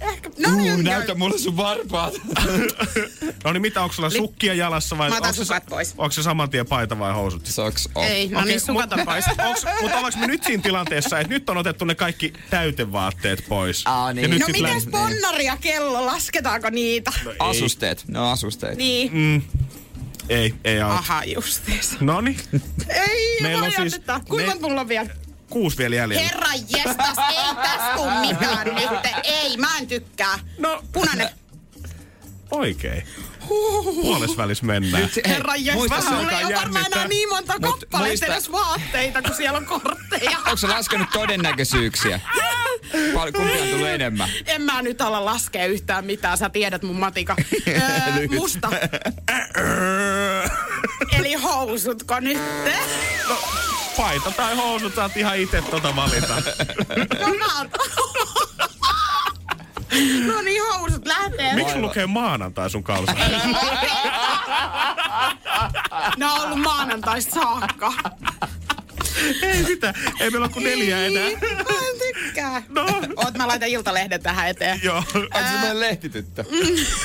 Ehkä... No niin, Uh, joo. näytä mulle sun varpaat. no niin, mitä, onko sulla sukkia jalassa vai Mä otan onko se, sukat pois. onko se saman tien paita vai housut? Soks off. Ei, no niin, sukat on pois. Mutta ollaanko me nyt siinä tilanteessa, että nyt on otettu ne kaikki täytevaatteet pois? Aa, niin. Ja nyt No mitäs lä- ponnari ja kello, lasketaanko niitä? Asusteet. Ne on asusteet. Niin. Mm. Ei, ei auta. Aha, justiinsa. No niin, Ei, Meillä on siis. Kuinka ne- mulla on vielä? Kuusi vielä jäljellä. Herra jestas, ei tästä tuu mitään nyt. Ei, mä en tykkää. No, Punainen. oikein. Puoles välis mennään. Nyt, Herra jestas, muista se, mulla ei ole varmaan enää niin monta kappaletta edes vaatteita, kun siellä on kortteja. Onko se laskenut todennäköisyyksiä? Pal- kumpi on tullut enemmän? En mä nyt ala laskea yhtään mitään, sä tiedät mun matika. Öö, musta. Eli housutko nyt? No, paita tai housut saat ihan itse tota valita. No mä. No niin, housut lähtee. Miksi lukee maanantai sun kalsa? Ne on ollut maanantaista saakka. ei mitään. Ei meillä ole kuin neljä enää. Mä en tykkää. No. Oot, mä laitan iltalehden tähän eteen. Joo. Onko se meidän lehtityttö?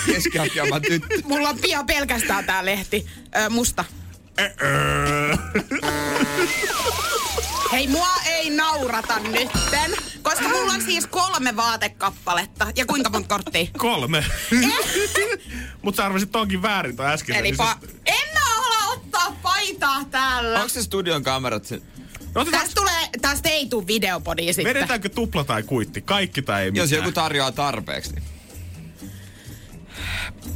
Keskihakiaman tyttö. Mulla on pian pelkästään tää lehti. Ö, musta. Hei, mua ei naurata nytten, koska mulla on siis kolme vaatekappaletta. Ja kuinka monta korttia? Kolme. Mutta sä arvasit tonkin väärin toi äsken. Eli pa- en mä ala ottaa paitaa täällä. Onko se studion kamerat? No, otetaan, Tästä tulee, tästä ei tuu videopodia sitten. vedetäänkö tupla tai kuitti? Kaikki tai ei mitään. Jos joku tarjoaa tarpeeksi, niin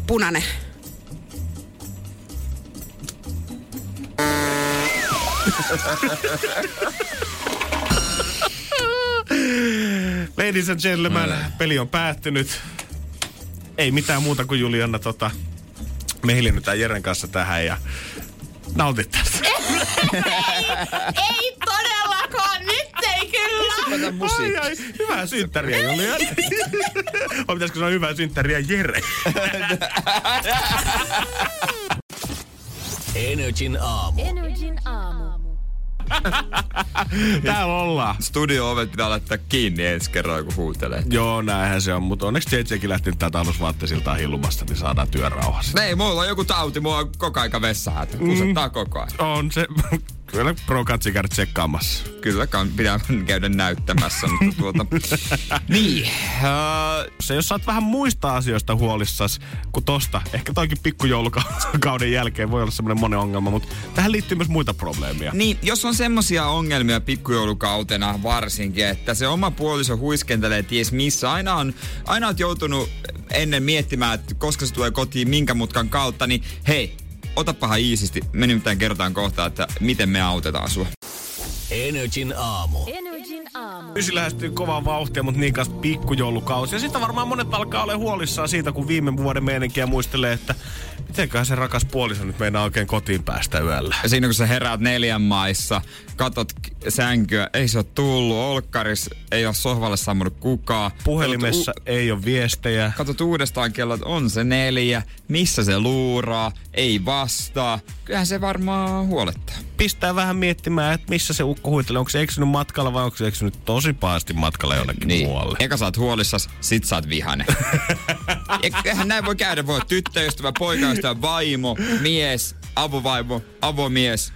Punainen. Ladies and gentlemen, peli on päättynyt. Ei mitään muuta kuin Juliana tota, me hiljennytään Jeren kanssa tähän ja nautit tästä. Ei todellakaan, nyt ei kyllä. Ai, musiikki. ai, hyvää synttäriä Juliana. Vai pitäisikö sanoa hyvää synttäriä Jere? Energin aamu. Energin aamu. Täällä ollaan. Studio-ovet pitää laittaa kiinni ensi kerralla, kun huutelee. Joo, näinhän se on, mutta onneksi JJkin lähti nyt täältä alusvaattesiltaan hillumasta, niin saadaan työrauhassa. Ei, mulla on joku tauti, mulla on koko aika vessahätä. Kusattaa koko ajan. On se, kyllä pro katsi käydä tsekkaamassa. Kyllä pitää käydä näyttämässä, mutta tuota... niin. Uh, Se, jos saat vähän muista asioista huolissas kuin tosta, ehkä toikin pikkujoulukauden jälkeen voi olla semmoinen monen ongelma, mutta tähän liittyy myös muita probleemia. niin, jos on semmosia ongelmia pikkujoulukautena varsinkin, että se oma puoliso huiskentelee ties missä, aina on, aina joutunut ennen miettimään, että koska se tulee kotiin, minkä mutkan kautta, niin hei, otapahan iisisti. Me nimittäin kerrotaan kohta, että miten me autetaan sua. Energin aamu. Energin aamu. Ysi lähestyy kovaa vauhtia, mutta niin kanssa pikkujoulukausi. Ja sitten varmaan monet alkaa olla huolissaan siitä, kun viime vuoden meininkiä muistelee, että mitenköhän se rakas puoliso nyt meinaa oikein kotiin päästä yöllä. Ja siinä kun sä heräät neljän maissa, katot sänkyä, ei se ole tullut, olkkaris, ei ole sohvalle sammunut kukaan. Puhelimessa Katot, ei ole viestejä. u- katot uudestaan kello, että on se neljä, missä se luuraa, ei vastaa. Kyllähän se varmaan huolettaa. Pistää vähän miettimään, että missä se ukko huitelee. Onko se eksynyt matkalla vai onko se eksynyt tosi pahasti matkalla jonnekin Niin. muualle? Eka sä oot huolissas, sit sä oot vihanen. Eihän näin voi käydä. Voi tyttöystävä, poikaystävä, vaimo, mies, avovaimo, avomies.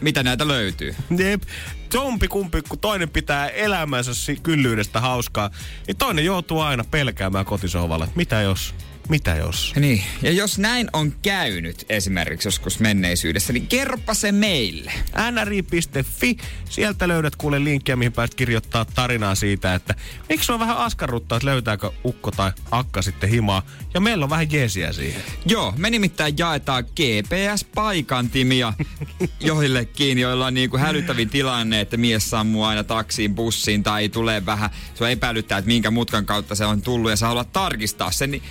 Mitä näitä löytyy? Jep. Jompi kumpi, kun toinen pitää elämänsä kyllyydestä hauskaa, niin toinen joutuu aina pelkäämään kotisohvalla, että mitä jos, mitä jos. Niin, ja jos näin on käynyt esimerkiksi joskus menneisyydessä, niin kerropa se meille. nri.fi, sieltä löydät kuule linkkiä, mihin pääset kirjoittaa tarinaa siitä, että miksi on vähän askarruttaa, että löytääkö ukko tai akka sitten himaa. Ja meillä on vähän jeesiä siihen. Joo, me nimittäin jaetaan GPS-paikantimia joillekin, joilla on niinku hälyttävin tilanne, että mies sammuu aina taksiin, bussiin tai tulee vähän, se on epäilyttää, että minkä mutkan kautta se on tullut ja sä haluat tarkistaa sen, niin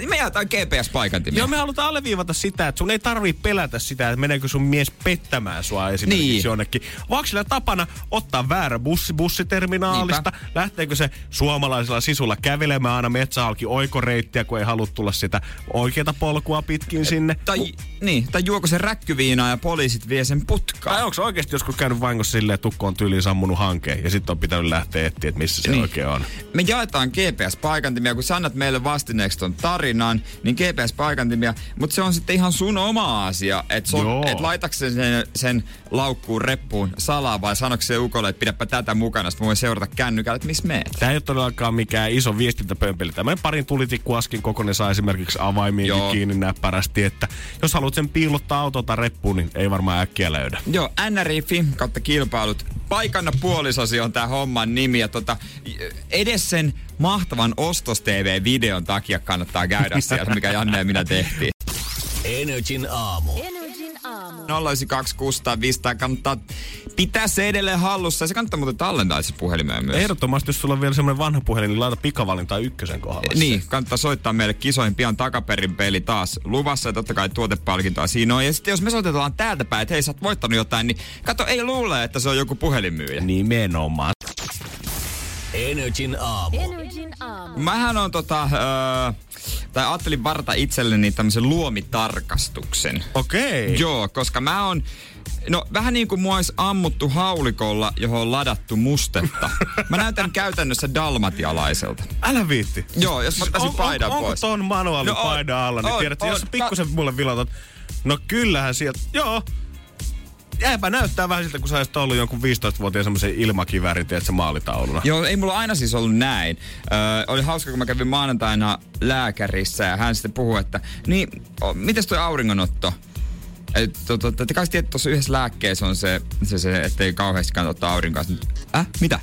me, me jaetaan GPS-paikantimia. Joo, me halutaan alleviivata sitä, että sun ei tarvii pelätä sitä, että meneekö sun mies pettämään sua esimerkiksi Niin. jonnekin. Sillä tapana ottaa väärä bussi bussiterminaalista? Niinpä. Lähteekö se suomalaisella sisulla kävelemään aina metsähalki oikoreittiä, kun ei halua tulla sitä oikeata polkua pitkin sinne? Tai, niin, tai juoko se räkkyviinaa ja poliisit vie sen Tai putkaan. onko oikeasti joskus käynyt vahingossa silleen, että tukko on tyyliin sammunut hankeen ja sitten on pitänyt lähteä etsiä, että missä se Niin. oikein on? Me jaetaan GPS-paikantimia, kun sä annat meille vastineeksi ton tarinan, niin GPS-paikantimia, mutta se on sitten ihan sun oma asia, että et laitatko se sen, sen laukkuun, reppuun salaa vai sanoiko se ukolle, että pidäpä tätä mukana, sitten mä voin seurata kännykällä, että missä meet. Tämä ei ole todellakaan mikään iso viestintäpömpeli. Tämmöinen parin tulitikkuaskin kokoinen saa esimerkiksi avaimiin kiinni näppärästi, että jos haluat sen piilottaa autota reppuun, niin ei varmaan äkkiä löydä. Joo, NRIFI kautta kilpailut. Paikanna puolisosi on tää homman nimi. Ja tota, edes sen mahtavan Ostos TV-videon takia kannattaa käydä siellä, mikä Janne ja minä tehtiin. Energin aamu. Energin aamu. 092 600 kannattaa pitää se edelleen hallussa. Ja se kannattaa muuten tallentaa itse puhelimeen myös. Ehdottomasti, jos sulla on vielä semmoinen vanha puhelin, niin laita pikavalintaa ykkösen kohdalle. se. Niin, kannattaa soittaa meille kisoin pian takaperin peli taas luvassa ja totta kai tuotepalkintoa siinä on. Ja sitten jos me soitetaan täältä päin, että hei sä oot voittanut jotain, niin kato ei luule, että se on joku puhelinmyyjä. Nimenomaan. Energin aamu. Energin aamu. Mähän on tota, öö, tai ajattelin varata itselleni tämmöisen luomitarkastuksen. Okei. Joo, koska mä oon, no vähän niin kuin mua olisi ammuttu haulikolla, johon on ladattu mustetta. Mä näytän käytännössä dalmatialaiselta. Älä viitti. Joo, jos mä ottaisin On- paidan on, onko pois. ton manuaalin No on, paidan alla, niin on, tiedät, jos on. sä pikkusen mulle vilotat, no kyllähän sieltä, joo, Jääpä näyttää vähän siltä, kun sä olisit ollut jonkun 15-vuotiaan semmoisen ilmakiväärin, tiedätkö, maalitauluna. Joo, ei mulla aina siis ollut näin. Öö, oli hauska, kun mä kävin maanantaina lääkärissä ja hän sitten puhui, että niin, o, mites toi auringonotto? Et, to, to, te kai tuossa yhdessä lääkkeessä on se, se, se ettei kauheasti kannata ottaa aurinkoa. Äh, mitä?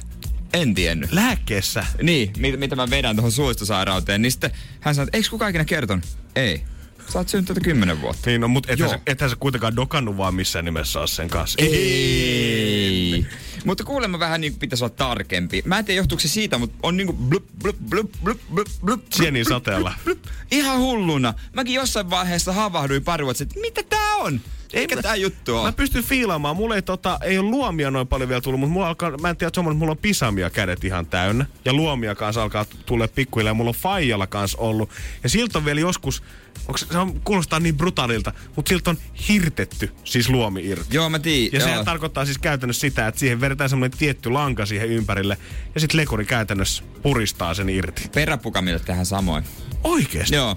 En tiennyt. Lääkkeessä. Niin, mit, mitä mä vedän tuohon suolistosairauteen. Niin sitten hän sanoi, että eikö kukaan ikinä kertonut? Ei. Sä oot tätä kymmenen vuotta. Niin, no, mutta ethän sä, ethän sä kuitenkaan dokannut vaan missään nimessä ole sen kanssa. Ei. Mutta kuulemma vähän niin pitäisi olla tarkempi. Mä en tiedä johtuuko se siitä, mutta on niinku blup, blup, blup, blup, blup, blup, Sienin sateella. blup. Ihan hulluna. Mäkin jossain vaiheessa havahduin pari vuotta että mitä tää on? Eikä tää juttu Mä on. pystyn fiilaamaan. Mulla ei, tota, ei ole luomia noin paljon vielä tullut, mutta mulla alkaa, mä en tiedä, että mulla on pisamia kädet ihan täynnä. Ja luomia kanssa alkaa tulla pikkuhiljaa. Mulla on faijalla kanssa ollut. Ja siltä on vielä joskus, onko se, se on, kuulostaa niin brutaalilta, mutta siltä on hirtetty siis luomi irti. Joo, mä tiedän. Ja joo. sehän tarkoittaa siis käytännössä sitä, että siihen vedetään semmoinen tietty lanka siihen ympärille. Ja sitten lekuri käytännössä puristaa sen irti. Peräpukamille tehdään samoin. Oikeesti? Joo,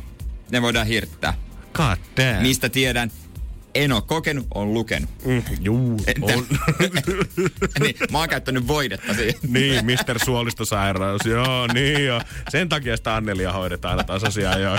ne voidaan hirttää. God damn. Mistä tiedän? En oo kokenut, on lukenut. Mm, juu, Entä? on. niin, mä oon käyttänyt voidetta siihen. niin, Mr. Suolistosairaus. Joo, niin joo. Sen takia sitä Annelia hoidetaan aina tasaisia joo.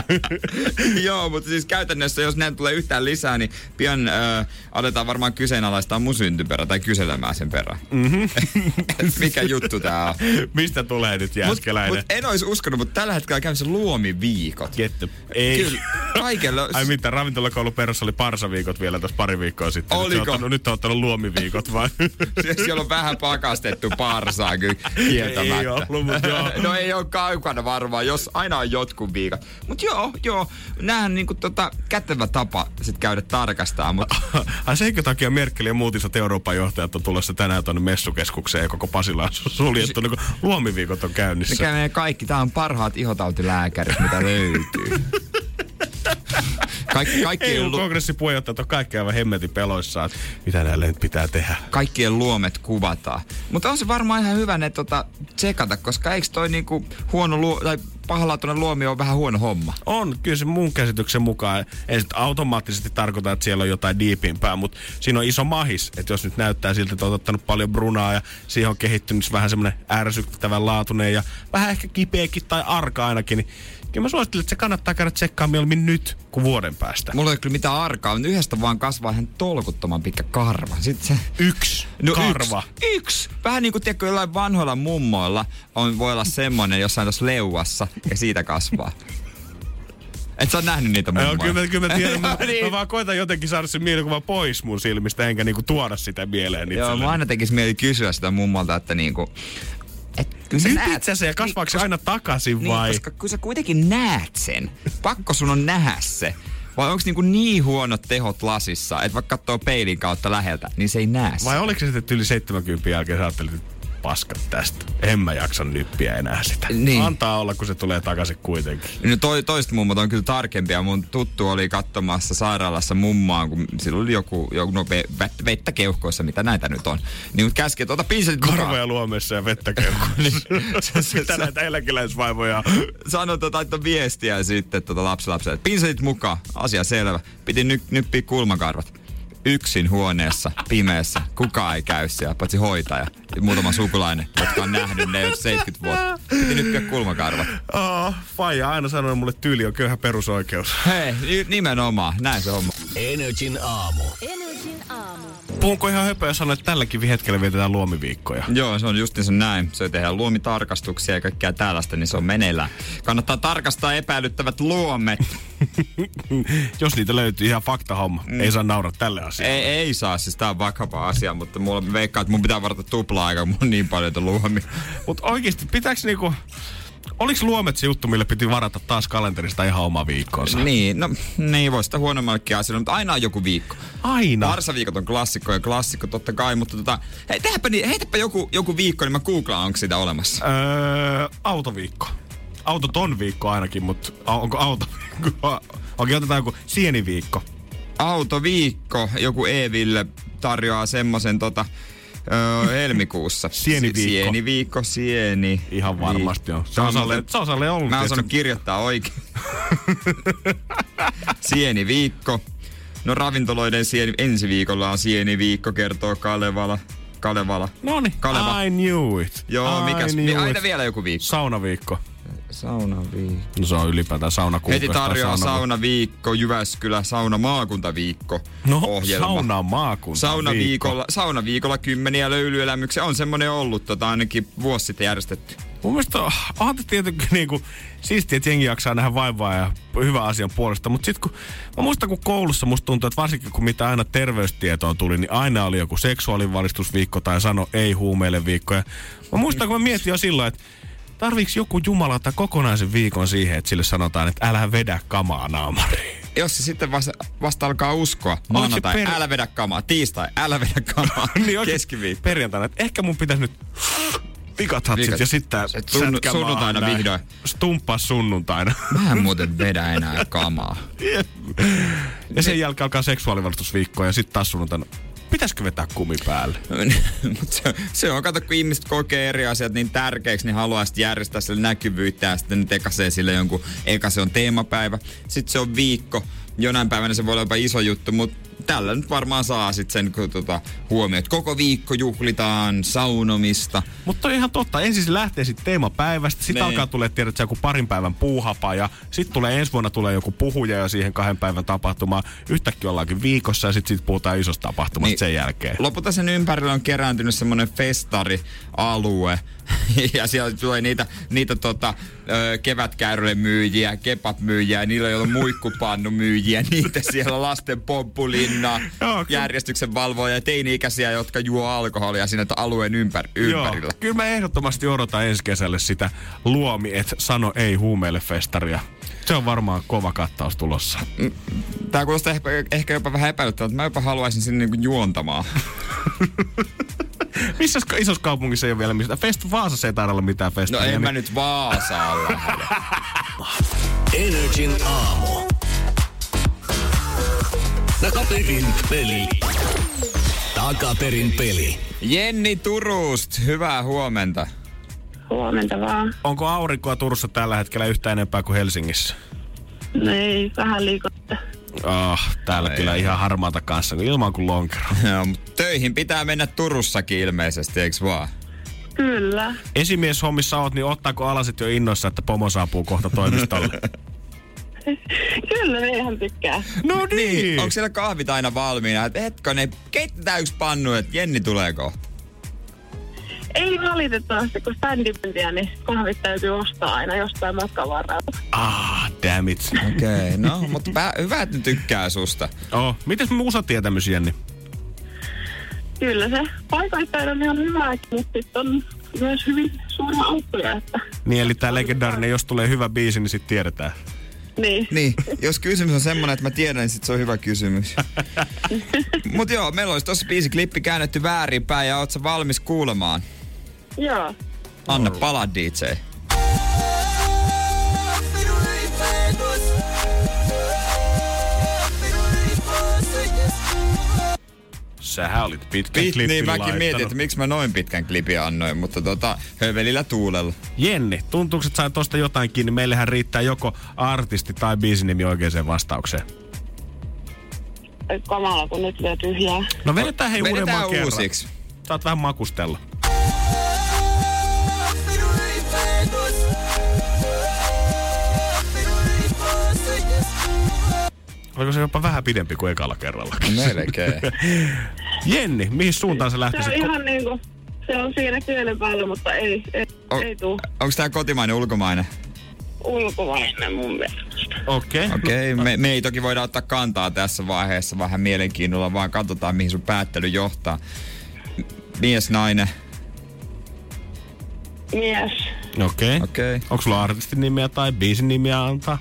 Joo, mutta siis käytännössä, jos näin tulee yhtään lisää, niin pian äh, aletaan varmaan kyseenalaistaa mun syntyperä tai kyselemään sen perään. Mm-hmm. Mikä juttu tää on? Mistä tulee nyt Mut, jääskeläinen? mut en olisi uskonut, mutta tällä hetkellä on käynnissä luomiviikot. Getty. Ei. Kyllä, kaikella. Ai mitä, ravintolakoulun perussa oli parsaviikot vielä tuossa pari viikkoa sitten. Nyt, Oliko? on ottanut, nyt on ottanut luomiviikot vai? Siellä on vähän pakastettu parsaa kyllä kieltämättä. Ei ollut, mut joo. no ei ole kaukana varmaan, jos aina on jotkut viikot. Mut joo, joo, näähän niinku tota kätevä tapa sit käydä tarkastaa, mut Ai senkö takia Merkel ja muut isot Euroopan johtajat on tulossa tänään tuonne messukeskukseen ja koko Pasila on suljettu, niin kun luomiviikot on käynnissä. käy kaikki. Tää on parhaat ihotautilääkärit, mitä löytyy. Kaikki, kaikkien, EU lu- kongressin puheenjohtajat on kaikki aivan hemmetin peloissaan, että mitä näille nyt pitää tehdä. kaikkien luomet kuvataan. Mutta on se varmaan ihan hyvä ne tota, tsekata, koska eikö toi niinku huono luo, tai pahalaatuinen luomi on vähän huono homma? On, kyllä se mun käsityksen mukaan. Ei sit automaattisesti tarkoita, että siellä on jotain diipimpää, mutta siinä on iso mahis. Että jos nyt näyttää siltä, että on ottanut paljon brunaa ja siihen on kehittynyt vähän semmoinen ärsyttävän laatuinen ja vähän ehkä kipeäkin tai arka ainakin, niin kyllä mä suosittelen, että se kannattaa käydä tsekkaa mieluummin nyt kuin vuoden päästä. Mulla ei ole kyllä mitään arkaa, mutta yhdestä vaan kasvaa ihan tolkuttoman pitkä karva. Sitten se... Yksi karva. Yksi, yksi. Vähän niin kuin tiedätkö, jollain vanhoilla mummoilla on, voi olla semmonen jossain tuossa leuassa ja siitä kasvaa. Et sä oot nähnyt niitä mummoja? Joo, kyllä, kyllä mä tiedän. Mä, niin. mä vaan koitan jotenkin saada sen mielikuva pois mun silmistä, enkä niinku tuoda sitä mieleen Joo, itselleni. mä aina tekis mieli kysyä sitä mummolta, että niinku... Et, kyllä sä Nyt näet- itse asiassa, ja kasvaako se Niin, aina takaisin Niin, vai? koska kun sä kuitenkin näet sen, pakko sun on nähdä se. Vai onko niinku niin huonot tehot lasissa, että vaikka katsoo peilin kautta läheltä, niin se ei näe sitä? Vai oliko se sitten yli 70 jälkeen sä ajattelit, että paskat tästä. En mä jaksa nyppiä enää sitä. Niin. Antaa olla, kun se tulee takaisin kuitenkin. No toi, toiset mummot on kyllä tarkempia. Mun tuttu oli katsomassa sairaalassa mummaa, kun sillä oli joku, joku no, ve, vettä, vettä keuhkoissa, mitä näitä nyt on. Niin mut käski, että ota pinsetit mukaan. Karvoja luomessa ja vettä keuhkoissa. Niin. Se- se- Mitä näitä eläkeläisvaivoja on? Sanoi tota, että viestiä sitten tota lapsilapselle, pinsetit mukaan, asia selvä. Piti ny, nyppiä kulmakarvat. Yksin huoneessa, pimeässä, kukaan ei käy siellä, paitsi hoitaja ja muutama sukulainen, jotka on nähnyt ne jo 70 vuotta. Piti nyppiä kulmakarvat. Oh, faija aina sanoi mulle tyyli on köyhä perusoikeus. Hei, ni- nimenomaan, näin se homma. Energin aamu. Energin aamu. Puhunko ihan höpöä sanoa, että tälläkin hetkellä vietetään luomiviikkoja? Joo, se on justiinsa näin. Se tehdään luomitarkastuksia ja kaikkea tällaista, niin se on meneillään. Kannattaa tarkastaa epäilyttävät luomet. Jos niitä löytyy, ihan faktahomma. Mm. Ei saa nauraa tälle asialle. ei, ei saa, siis tää on vakava asia, mutta mulla veikkaa, että mun pitää varata tuplaa aikaa, kun mulla on niin paljon tuota luomia. Mutta oikeasti, pitääkö niinku... Oliko luomet se juttu, mille piti varata taas kalenterista ihan oma viikkonsa? Niin, no niin voi sitä huonommallekin asialle, mutta aina on joku viikko. Aina. Varsaviikot on klassikko ja klassikko totta kai, mutta tota, hei, niin, heitäpä joku, joku viikko, niin mä googlaan, onko sitä olemassa. Öö, autoviikko. Autoton viikko ainakin, mutta onko auto? Okei, otetaan joku sieniviikko. Autoviikko, joku Eville tarjoaa semmoisen tota, öö, helmikuussa. Sieniviikko. Sieniviikko, sieni. Ihan varmasti on. Se on Salle, se on Salle ollut. Mä osannut kirjoittaa oikein. sieniviikko. No ravintoloiden sieni, ensi viikolla on sieniviikko, kertoo Kalevala. Kalevala. Noniin, Kaleva. I knew it. Joo, I mikäs? knew aina it. vielä joku viikko. Saunaviikko. Saunaviikko. No se on ylipäätään saunakuukausi. Heti tarjoaa sauna- saunaviikko, Jyväskylä, sauna maakuntaviikko No, ohjelma. sauna maakunta. Saunaviikolla, saunaviikolla kymmeniä löylyelämyksiä on semmonen ollut tota, ainakin vuosi sitten järjestetty. Mun mielestä on- tietenkin niinku, siistiä, että jengi jaksaa nähdä vaivaa ja hyvä asian puolesta. Mutta sitten kun, mä muistan kun koulussa musta tuntuu, että varsinkin kun mitä aina terveystietoon tuli, niin aina oli joku seksuaalivalistusviikko tai sano ei huumeille viikko. Ja mä muistan, kun mä mietin jo silloin, että tarviiks joku jumalata kokonaisen viikon siihen, että sille sanotaan, että älä vedä kamaa naamariin. Jos se sitten vasta, vasta alkaa uskoa, maanantai, per- älä vedä kamaa, tiistai, älä vedä kamaa, niin keskiviikko. Perjantaina, että ehkä mun pitäisi nyt Vikat. ja sitten sunnu- sunnuntaina vihdoin. Stumppaa sunnuntaina. Mä en muuten vedä enää kamaa. ja sen jälkeen alkaa seksuaalivalistusviikko ja sitten taas sunnuntaina. Pitäisikö vetää kumi päälle? Mut se, se on, kato, kun ihmiset kokee eri asiat niin tärkeiksi, niin haluaa sitten järjestää sille näkyvyyttä ja sitten nyt sille jonkun, eka se on teemapäivä, sitten se on viikko, jonain päivänä se voi olla jopa iso juttu, mutta tällä nyt varmaan saa sitten sen kun, tota, huomioon, että koko viikko juhlitaan saunomista. Mutta on ihan totta. Ensin se lähtee sitten teemapäivästä, sitten Niin. alkaa tulee tiedät, sä, joku parin päivän puuhapa ja sitten tulee ensi vuonna tulee joku puhuja ja siihen kahden päivän tapahtumaan. Yhtäkkiä ollaankin viikossa ja sitten sit puhutaan isosta tapahtumasta Niin. sen jälkeen. Lopulta sen ympärillä on kerääntynyt semmoinen festarialue. ja siellä tulee niitä, niitä tota, ö, kevätkäyrälle myyjiä, kebab-myyjiä, niillä on ollut muikkupannu myyjiä, niitä siellä lasten pomppulinna, Joo, kyllä. järjestyksen valvoja ja teini-ikäisiä, jotka juo alkoholia siinä alueen ympär, ympärillä. Joo, kyllä mä ehdottomasti odotan ensi kesälle sitä luomi, että sano ei huumeille festaria. Se on varmaan kova kattaus tulossa. Tää kuulostaa ehkä, ehkä jopa vähän epäilyttävältä, mä jopa haluaisin sinne niinku juontamaan. Missä isossa kaupungissa ei ole vielä mistä? Fest Vaasassa ei taida olla mitään No festaria. en mä nyt Vaasaan lähde. Energin aamu. Takaperin peli. Takaperin peli. Jenni Turust, hyvää huomenta. Huomenta vaan. Onko aurinkoa Turussa tällä hetkellä yhtä enempää kuin Helsingissä? No ei, vähän liikuttaa. Oh, täällä Ai kyllä ai. ihan harmaata kanssa, kun ilman kuin lonkero. Joo, mut töihin pitää mennä Turussakin ilmeisesti, eiks vaan? Kyllä. Esimieshommissa oot, niin ottaako alasit jo innoissa, että pomo saapuu kohta toimistolle? Kyllä, me ihan tykkää. no niin! Onko siellä kahvit aina valmiina? Et hetkonen, keitetään yksi pannu, että Jenni tulee kohta. Ei valitettavasti, kun standipentiä, niin kahvit täytyy ostaa aina jostain matkan varrella. Ah, damn it. Okei, okay, no, mutta pä- hyvä, että ne tykkää susta. Oh, mites musatietämys, Jenni? Kyllä se paikoittain on ihan hyvä, mutta sitten on myös hyvin suuria aukkoja, että Niin, eli tää legendaarinen, jos tulee hyvä biisi, niin sit tiedetään. niin. Niin, jos kysymys on semmonen, että mä tiedän, niin sit se on hyvä kysymys. Mut joo, meillä olisi tossa biisi klippi käännetty väärinpäin ja oot sä valmis kuulemaan? Joo. Anna palaa DJ. Sähän olit pitkän Pit, klippin niin mäkin laittanut. mietin, että miksi mä noin pitkän klipin annoin, mutta tota, hövelillä tuulella. Jenni, tuntuuko, että sai tosta jotain kiinni? Meillähän riittää joko artisti tai biisin nimi oikeaan vastaukseen. Kamala, kun nyt lyö tyhjää. No vedetään hei uudemman kerran. uusiksi. Saat vähän makustella. Oliko se jopa vähän pidempi kuin ekalla kerralla? Melkein. Jenni, mihin suuntaan Se lähtisit? on ihan niinku, se on siinä kielen päällä, mutta ei, ei, O- ei tuu Onko tää kotimainen ulkomainen? ulkomainen mun mielestä. Okei. Okay. Okei, okay. me, me ei toki voida ottaa kantaa tässä vaiheessa vähän mielenkiinnolla, vaan katsotaan mihin sun päättely johtaa. Mies, nainen. mies. Okei. Okay. Okei. Okay. Onko sulla artistin nimeä tai biisin nimeä antaa?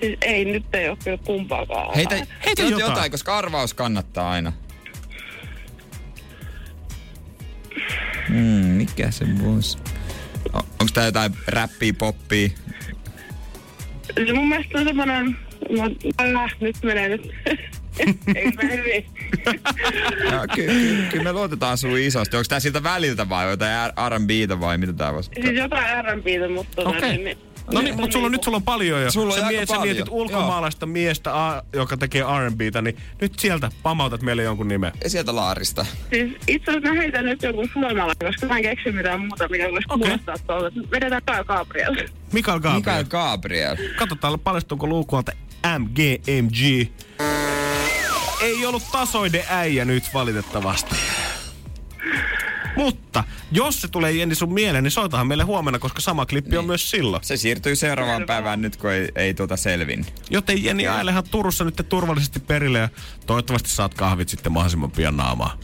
Siis ei, nyt ei ole kyllä kumpaakaan. Heitä, Heitä jotain. jotain. koska arvaus kannattaa aina. Hmm, mikä se voisi? O- Onko tää jotain räppiä, poppia? Se mun mielestä on semmonen... No, äh, nyt menee nyt. ei mene hyvin. Ja, ky- ky- kyllä me luotetaan sun isosti. Onko tää siltä väliltä vai jotain R&Btä vai mitä tää voisi? siis jotain R&Btä, mutta... tota, Okei. niin- No niin, mutta sulla on, nyt sulla on paljon jo. Sulla on sä, aika sä mietit paljon. ulkomaalaista miestä, a, joka tekee R&Btä, niin nyt sieltä pamautat meille jonkun nimen. Ja sieltä Laarista. Siis itse asiassa mä heitän nyt jonkun suomalaisen, koska mä en keksi mitään muuta, mikä voisi Okei. kuulostaa tuolta. Vedetään Kyle Gabriel. Mikael Gabriel. Mikael Gabriel. Katsotaan, paljastuuko luukualta MGMG. Ei ollut tasoiden äijä nyt valitettavasti. Mutta jos se tulee Jenni sun mieleen, niin soitahan meille huomenna, koska sama klippi on myös silloin. Se siirtyy seuraavaan päivään nyt, kun ei, ei tuota selvin. Joten Jenni ailehan Turussa nyt turvallisesti perille ja toivottavasti saat kahvit sitten mahdollisimman pian naamaan.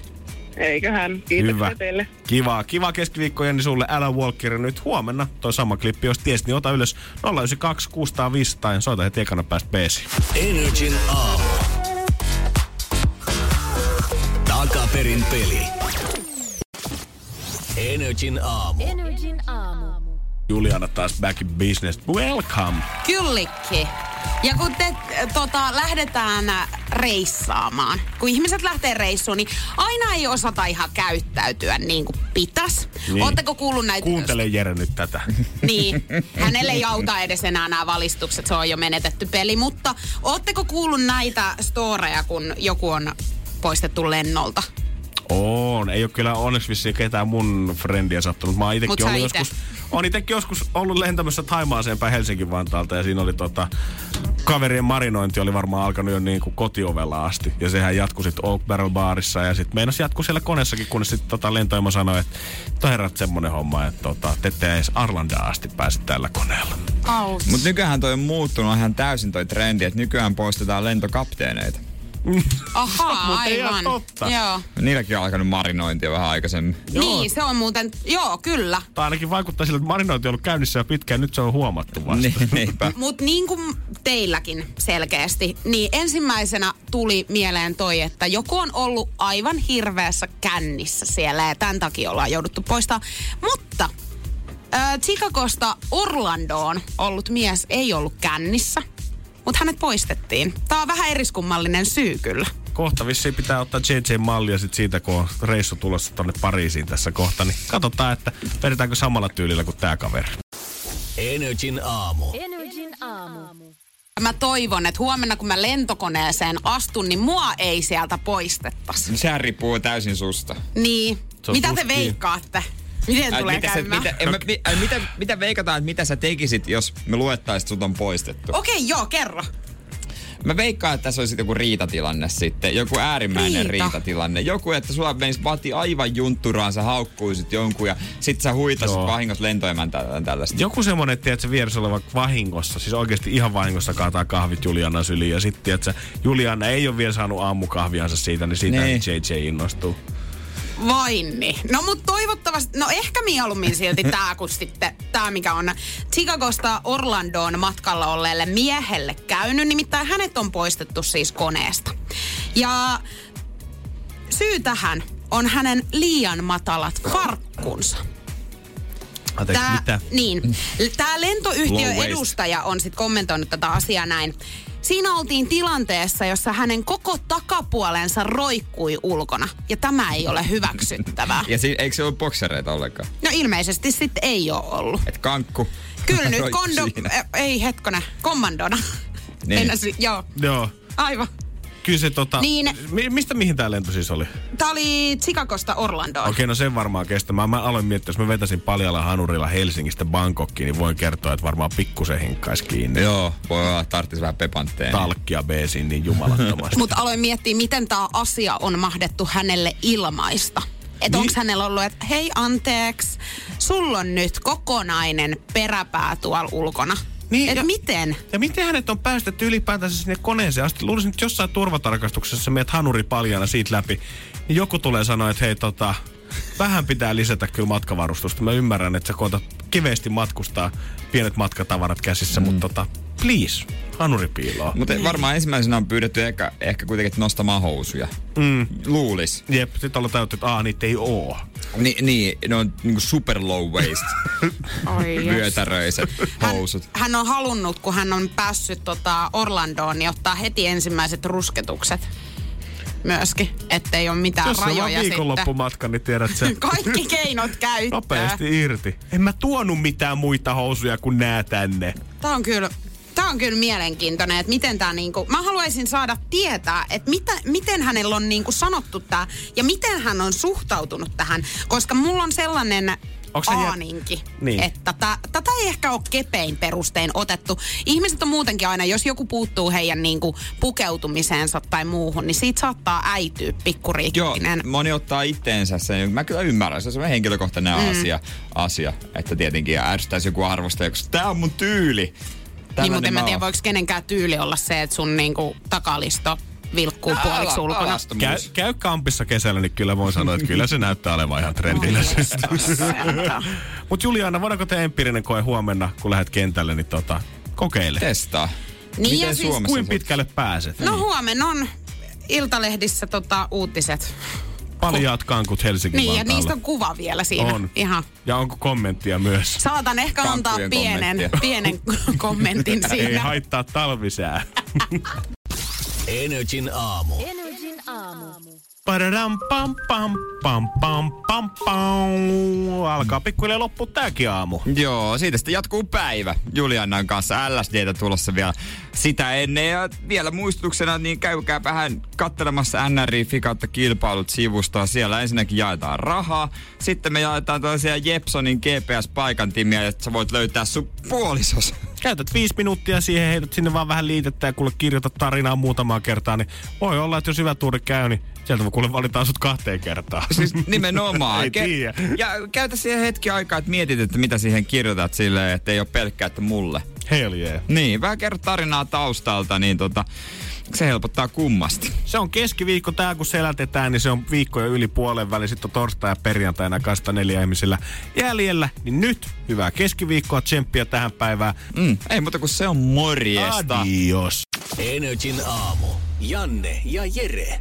Eiköhän. Kiitoksia Hyvä. teille. Kiva, kiva keskiviikko Jenni sulle. Älä Walker nyt huomenna. Toi sama klippi, jos tiesit, niin ota ylös 092 600 500 ja soita heti ekana päästä beesiin. Energin aamu. Takaperin peli. Energin aamu. Energin aamu. Juliana taas back in business. Welcome! Kyllikki. Ja kun te tota, lähdetään äh, reissaamaan, kun ihmiset lähtee reissuun, niin aina ei osata ihan käyttäytyä niin kuin pitäisi. Niin. Oletteko kuullut näitä? Kuuntele Jere nyt tätä. Niin, hänelle ei auta edes enää nämä valistukset, se on jo menetetty peli. Mutta ootteko kuullut näitä storeja, kun joku on poistettu lennolta? On. Ei ole kyllä onneksi vissiin ketään mun frendiä sattunut. Mä oon itekin ollut ite. joskus, on itekin joskus ollut lentämässä Taimaaseen päin Helsingin Vantaalta ja siinä oli tota, kaverien marinointi oli varmaan alkanut jo niin kuin kotiovella asti. Ja sehän jatkui sitten Oak Barrel Barissa ja sitten meinas jatkuu siellä koneessakin, kunnes sitten tota, lentoimo sanoi, että toi herrat semmonen homma, että tota, te ette edes Arlandaa asti pääse tällä koneella. Mutta nykyään toi on muuttunut ihan täysin toi trendi, että nykyään poistetaan lentokapteeneita. Ahaa, ihan aivan. totta. Joo. Niilläkin on alkanut marinointia vähän aikaisemmin. Niin, se on muuten, joo, kyllä. Tai ainakin vaikuttaa siltä, että marinointi on ollut käynnissä jo pitkään, nyt se on huomattu vasta. Niin. Mutta niin kuin teilläkin selkeästi, niin ensimmäisenä tuli mieleen toi, että joku on ollut aivan hirveässä kännissä siellä ja tämän takia ollaan jouduttu poistaa. Mutta äh, Chicagosta Orlandoon ollut mies ei ollut kännissä, mutta hänet poistettiin. Tämä on vähän eriskummallinen syy kyllä. Kohta vissiin pitää ottaa JJ-mallia sit siitä, kun on reissu tulossa tonne Pariisiin tässä kohta. Niin katsotaan, että vedetäänkö samalla tyylillä kuin tää kaveri. Energin aamu. Energin aamu. Mä toivon, että huomenna kun mä lentokoneeseen astun, niin mua ei sieltä poistettaisi. Sehän riippuu täysin susta. Niin. Mitä te kiinni. veikkaatte? Miten Ai, tulee mitä, sä, käymään? mitä, en mä, mi, mitä, mitä veikataan, että mitä sä tekisit, jos me luettaisiin, että sut on poistettu? Okei, okay, joo, kerro. Mä veikkaan, että tässä olisi joku riitatilanne sitten. Joku äärimmäinen Riita. riitatilanne. Joku, että sulla menisi vati aivan juntturaan, sä haukkuisit jonkun ja sit sä huitasit Joo. vahingossa lentoemäntää tai tällaista. Joku semmonen, että tiedät, se vieressä oleva vahingossa, siis oikeasti ihan vahingossa kaataa kahvit Juliana syliin. Ja sitten, sä, Juliana ei ole vielä saanut aamukahviansa siitä, niin siitä Niin. JJ innostuu. Vain niin. No mut toivottavasti, no ehkä mieluummin silti tää kuin sitten tää mikä on Chicagosta Orlandoon matkalla olleelle miehelle käynyt. Nimittäin hänet on poistettu siis koneesta. Ja syy tähän on hänen liian matalat farkkunsa. Anteeksi, Tää, mitä? Niin. Tämä lentoyhtiön edustaja on sitten kommentoinut tätä asiaa näin. Siinä oltiin tilanteessa, jossa hänen koko takapuolensa roikkui ulkona. Ja tämä ei ole hyväksyttävää. Ja si- eikö se ole boksereita ollenkaan? No ilmeisesti sitten ei ole ollut. Et kankku. Kyllä nyt kondo... siinä. Ei hetkone, kommandona. Niin. Ennäsi, joo, Joo. aivan. Kyllä se tota... Niin. Mi- mistä mihin tää lento siis oli? Tämä oli Chicagosta Orlandoon. Okei, no sen varmaan kestämään. Mä aloin miettiä, jos mä vetäisin paljalla hanurilla Helsingistä Bangkokkiin, niin voin kertoa, että varmaan pikkusen hinkkais kiinni. Joo, voi olla, että tarvitsisi vähän pepantteen. Talkkia beesiin niin jumalattomasti. Mutta aloin miettiä, miten tämä asia on mahdettu hänelle ilmaista. Että Niin. onko hänellä ollut, että hei anteeksi, sulla on nyt kokonainen peräpää tuolla ulkona. Niin, Et ja- miten? Ja miten hänet on päästetty ylipäätänsä sinne koneeseen asti? Luulisin, että jossain turvatarkastuksessa meet hanuri paljana siitä läpi, niin joku tulee sanoa, että hei tota, vähän pitää lisätä kyllä matkavarustusta. Mä ymmärrän, että sä koetat kiveesti matkustaa pienet matkatavarat käsissä, mm. mutta tota, please, hanuripiiloa. Mutta varmaan ensimmäisenä on pyydetty ehkä, ehkä kuitenkin nostamaan housuja. Mm. Luulis. Jep, sit ollaan täytetty, että aah, niitä ei oo. Ni, niin, ne on niinku super low waist Oi vyötäröiset housut. Hän on halunnut, kun hän on päässyt tota Orlandoon, niin ottaa heti ensimmäiset rusketukset myöskin, ettei ole mitään Jos se on rajoja sitten. viikonloppumatka, niin tiedät sä. Kaikki keinot käyttää. Nopeasti irti. En mä tuonut mitään muita housuja kuin nää tänne. Tämä on kyllä Tämä on kyllä mielenkiintoinen, että miten tämä niinku, mä haluaisin saada tietää, että mitä, miten hänellä on niinku sanottu tämä ja miten hän on suhtautunut tähän, koska mulla on sellainen jä- aaninki, Niin. että tä- tätä ei ehkä ole kepein perustein otettu. Ihmiset on muutenkin aina, jos joku puuttuu heidän niinku pukeutumiseensa tai muuhun, niin siitä saattaa äityä Joo, pikkuriikkinen. moni ottaa itteensä sen. Mä kyllä ymmärrän, se on semmoinen henkilökohtainen mm. asia, asia, että tietenkin ärsyttäisi joku arvostaja, koska tää on mun tyyli. Niin, mutta en mä tiedä, voiko kenenkään tyyli olla se, että sun niinku takalisto vilkkuu puoliksi ulkona. Käy, käy kampissa kesällä, niin kyllä voin sanoa, että kyllä se näyttää olevan ihan trendillä. Mutta Juliana, voidaanko tehdä empiirinen koe huomenna, kun lähdet kentälle, niin tota, kokeile. Testaa. Niin Miten ja siis- Suomessa Kuin pitkälle pääset? No huomenna on Iltalehdissä tota, uutiset. Paljaat kankut Helsingin Niin, ja Vantaalla. niistä on kuva vielä siinä. On. Ihan. Ja onko kommenttia myös? Saatan ehkä antaa Kankkujen pienen, pienen kommentin Ei siinä. haittaa talvisää. Energin aamu. Energin aamu. Padadam, pam, pam, pam, pam, pam, pam. Alkaa pikkuhiljaa loppua tääkin aamu. Joo, siitä sitten jatkuu päivä Juliannan kanssa. LSDtä tulossa vielä sitä ennen. Ja vielä muistutuksena, niin käykää vähän katselemassa NRI Fikautta kilpailut sivustoa. Siellä ensinnäkin jaetaan rahaa. Sitten me jaetaan toisia Jepsonin GPS-paikantimiä, että sä voit löytää sun puolisos. Käytät viisi minuuttia siihen, heität sinne vaan vähän liitettä ja kuule kirjoitat tarinaa muutamaa kertaa, niin voi olla, että jos hyvä tuuri käy, niin sieltä voi kuule valitaan sut kahteen kertaan. Siis nimenomaan. Ei tiedä. ja käytä siihen hetki aikaa, että mietit, että mitä siihen kirjoitat silleen, että ei ole pelkkää, että mulle. Hell yeah. Niin, vähän kerro tarinaa taustalta, niin tota, se helpottaa kummasti. Se on keskiviikko tää, kun selätetään, niin se on viikko jo yli puolen väli. Sitten on torstai ja perjantaina kasta neljä ihmisillä jäljellä. Niin nyt hyvää keskiviikkoa, tsemppiä tähän päivään. Mm, ei muuta kuin se on morjesta. Adios. Energin aamu. Janne ja Jere.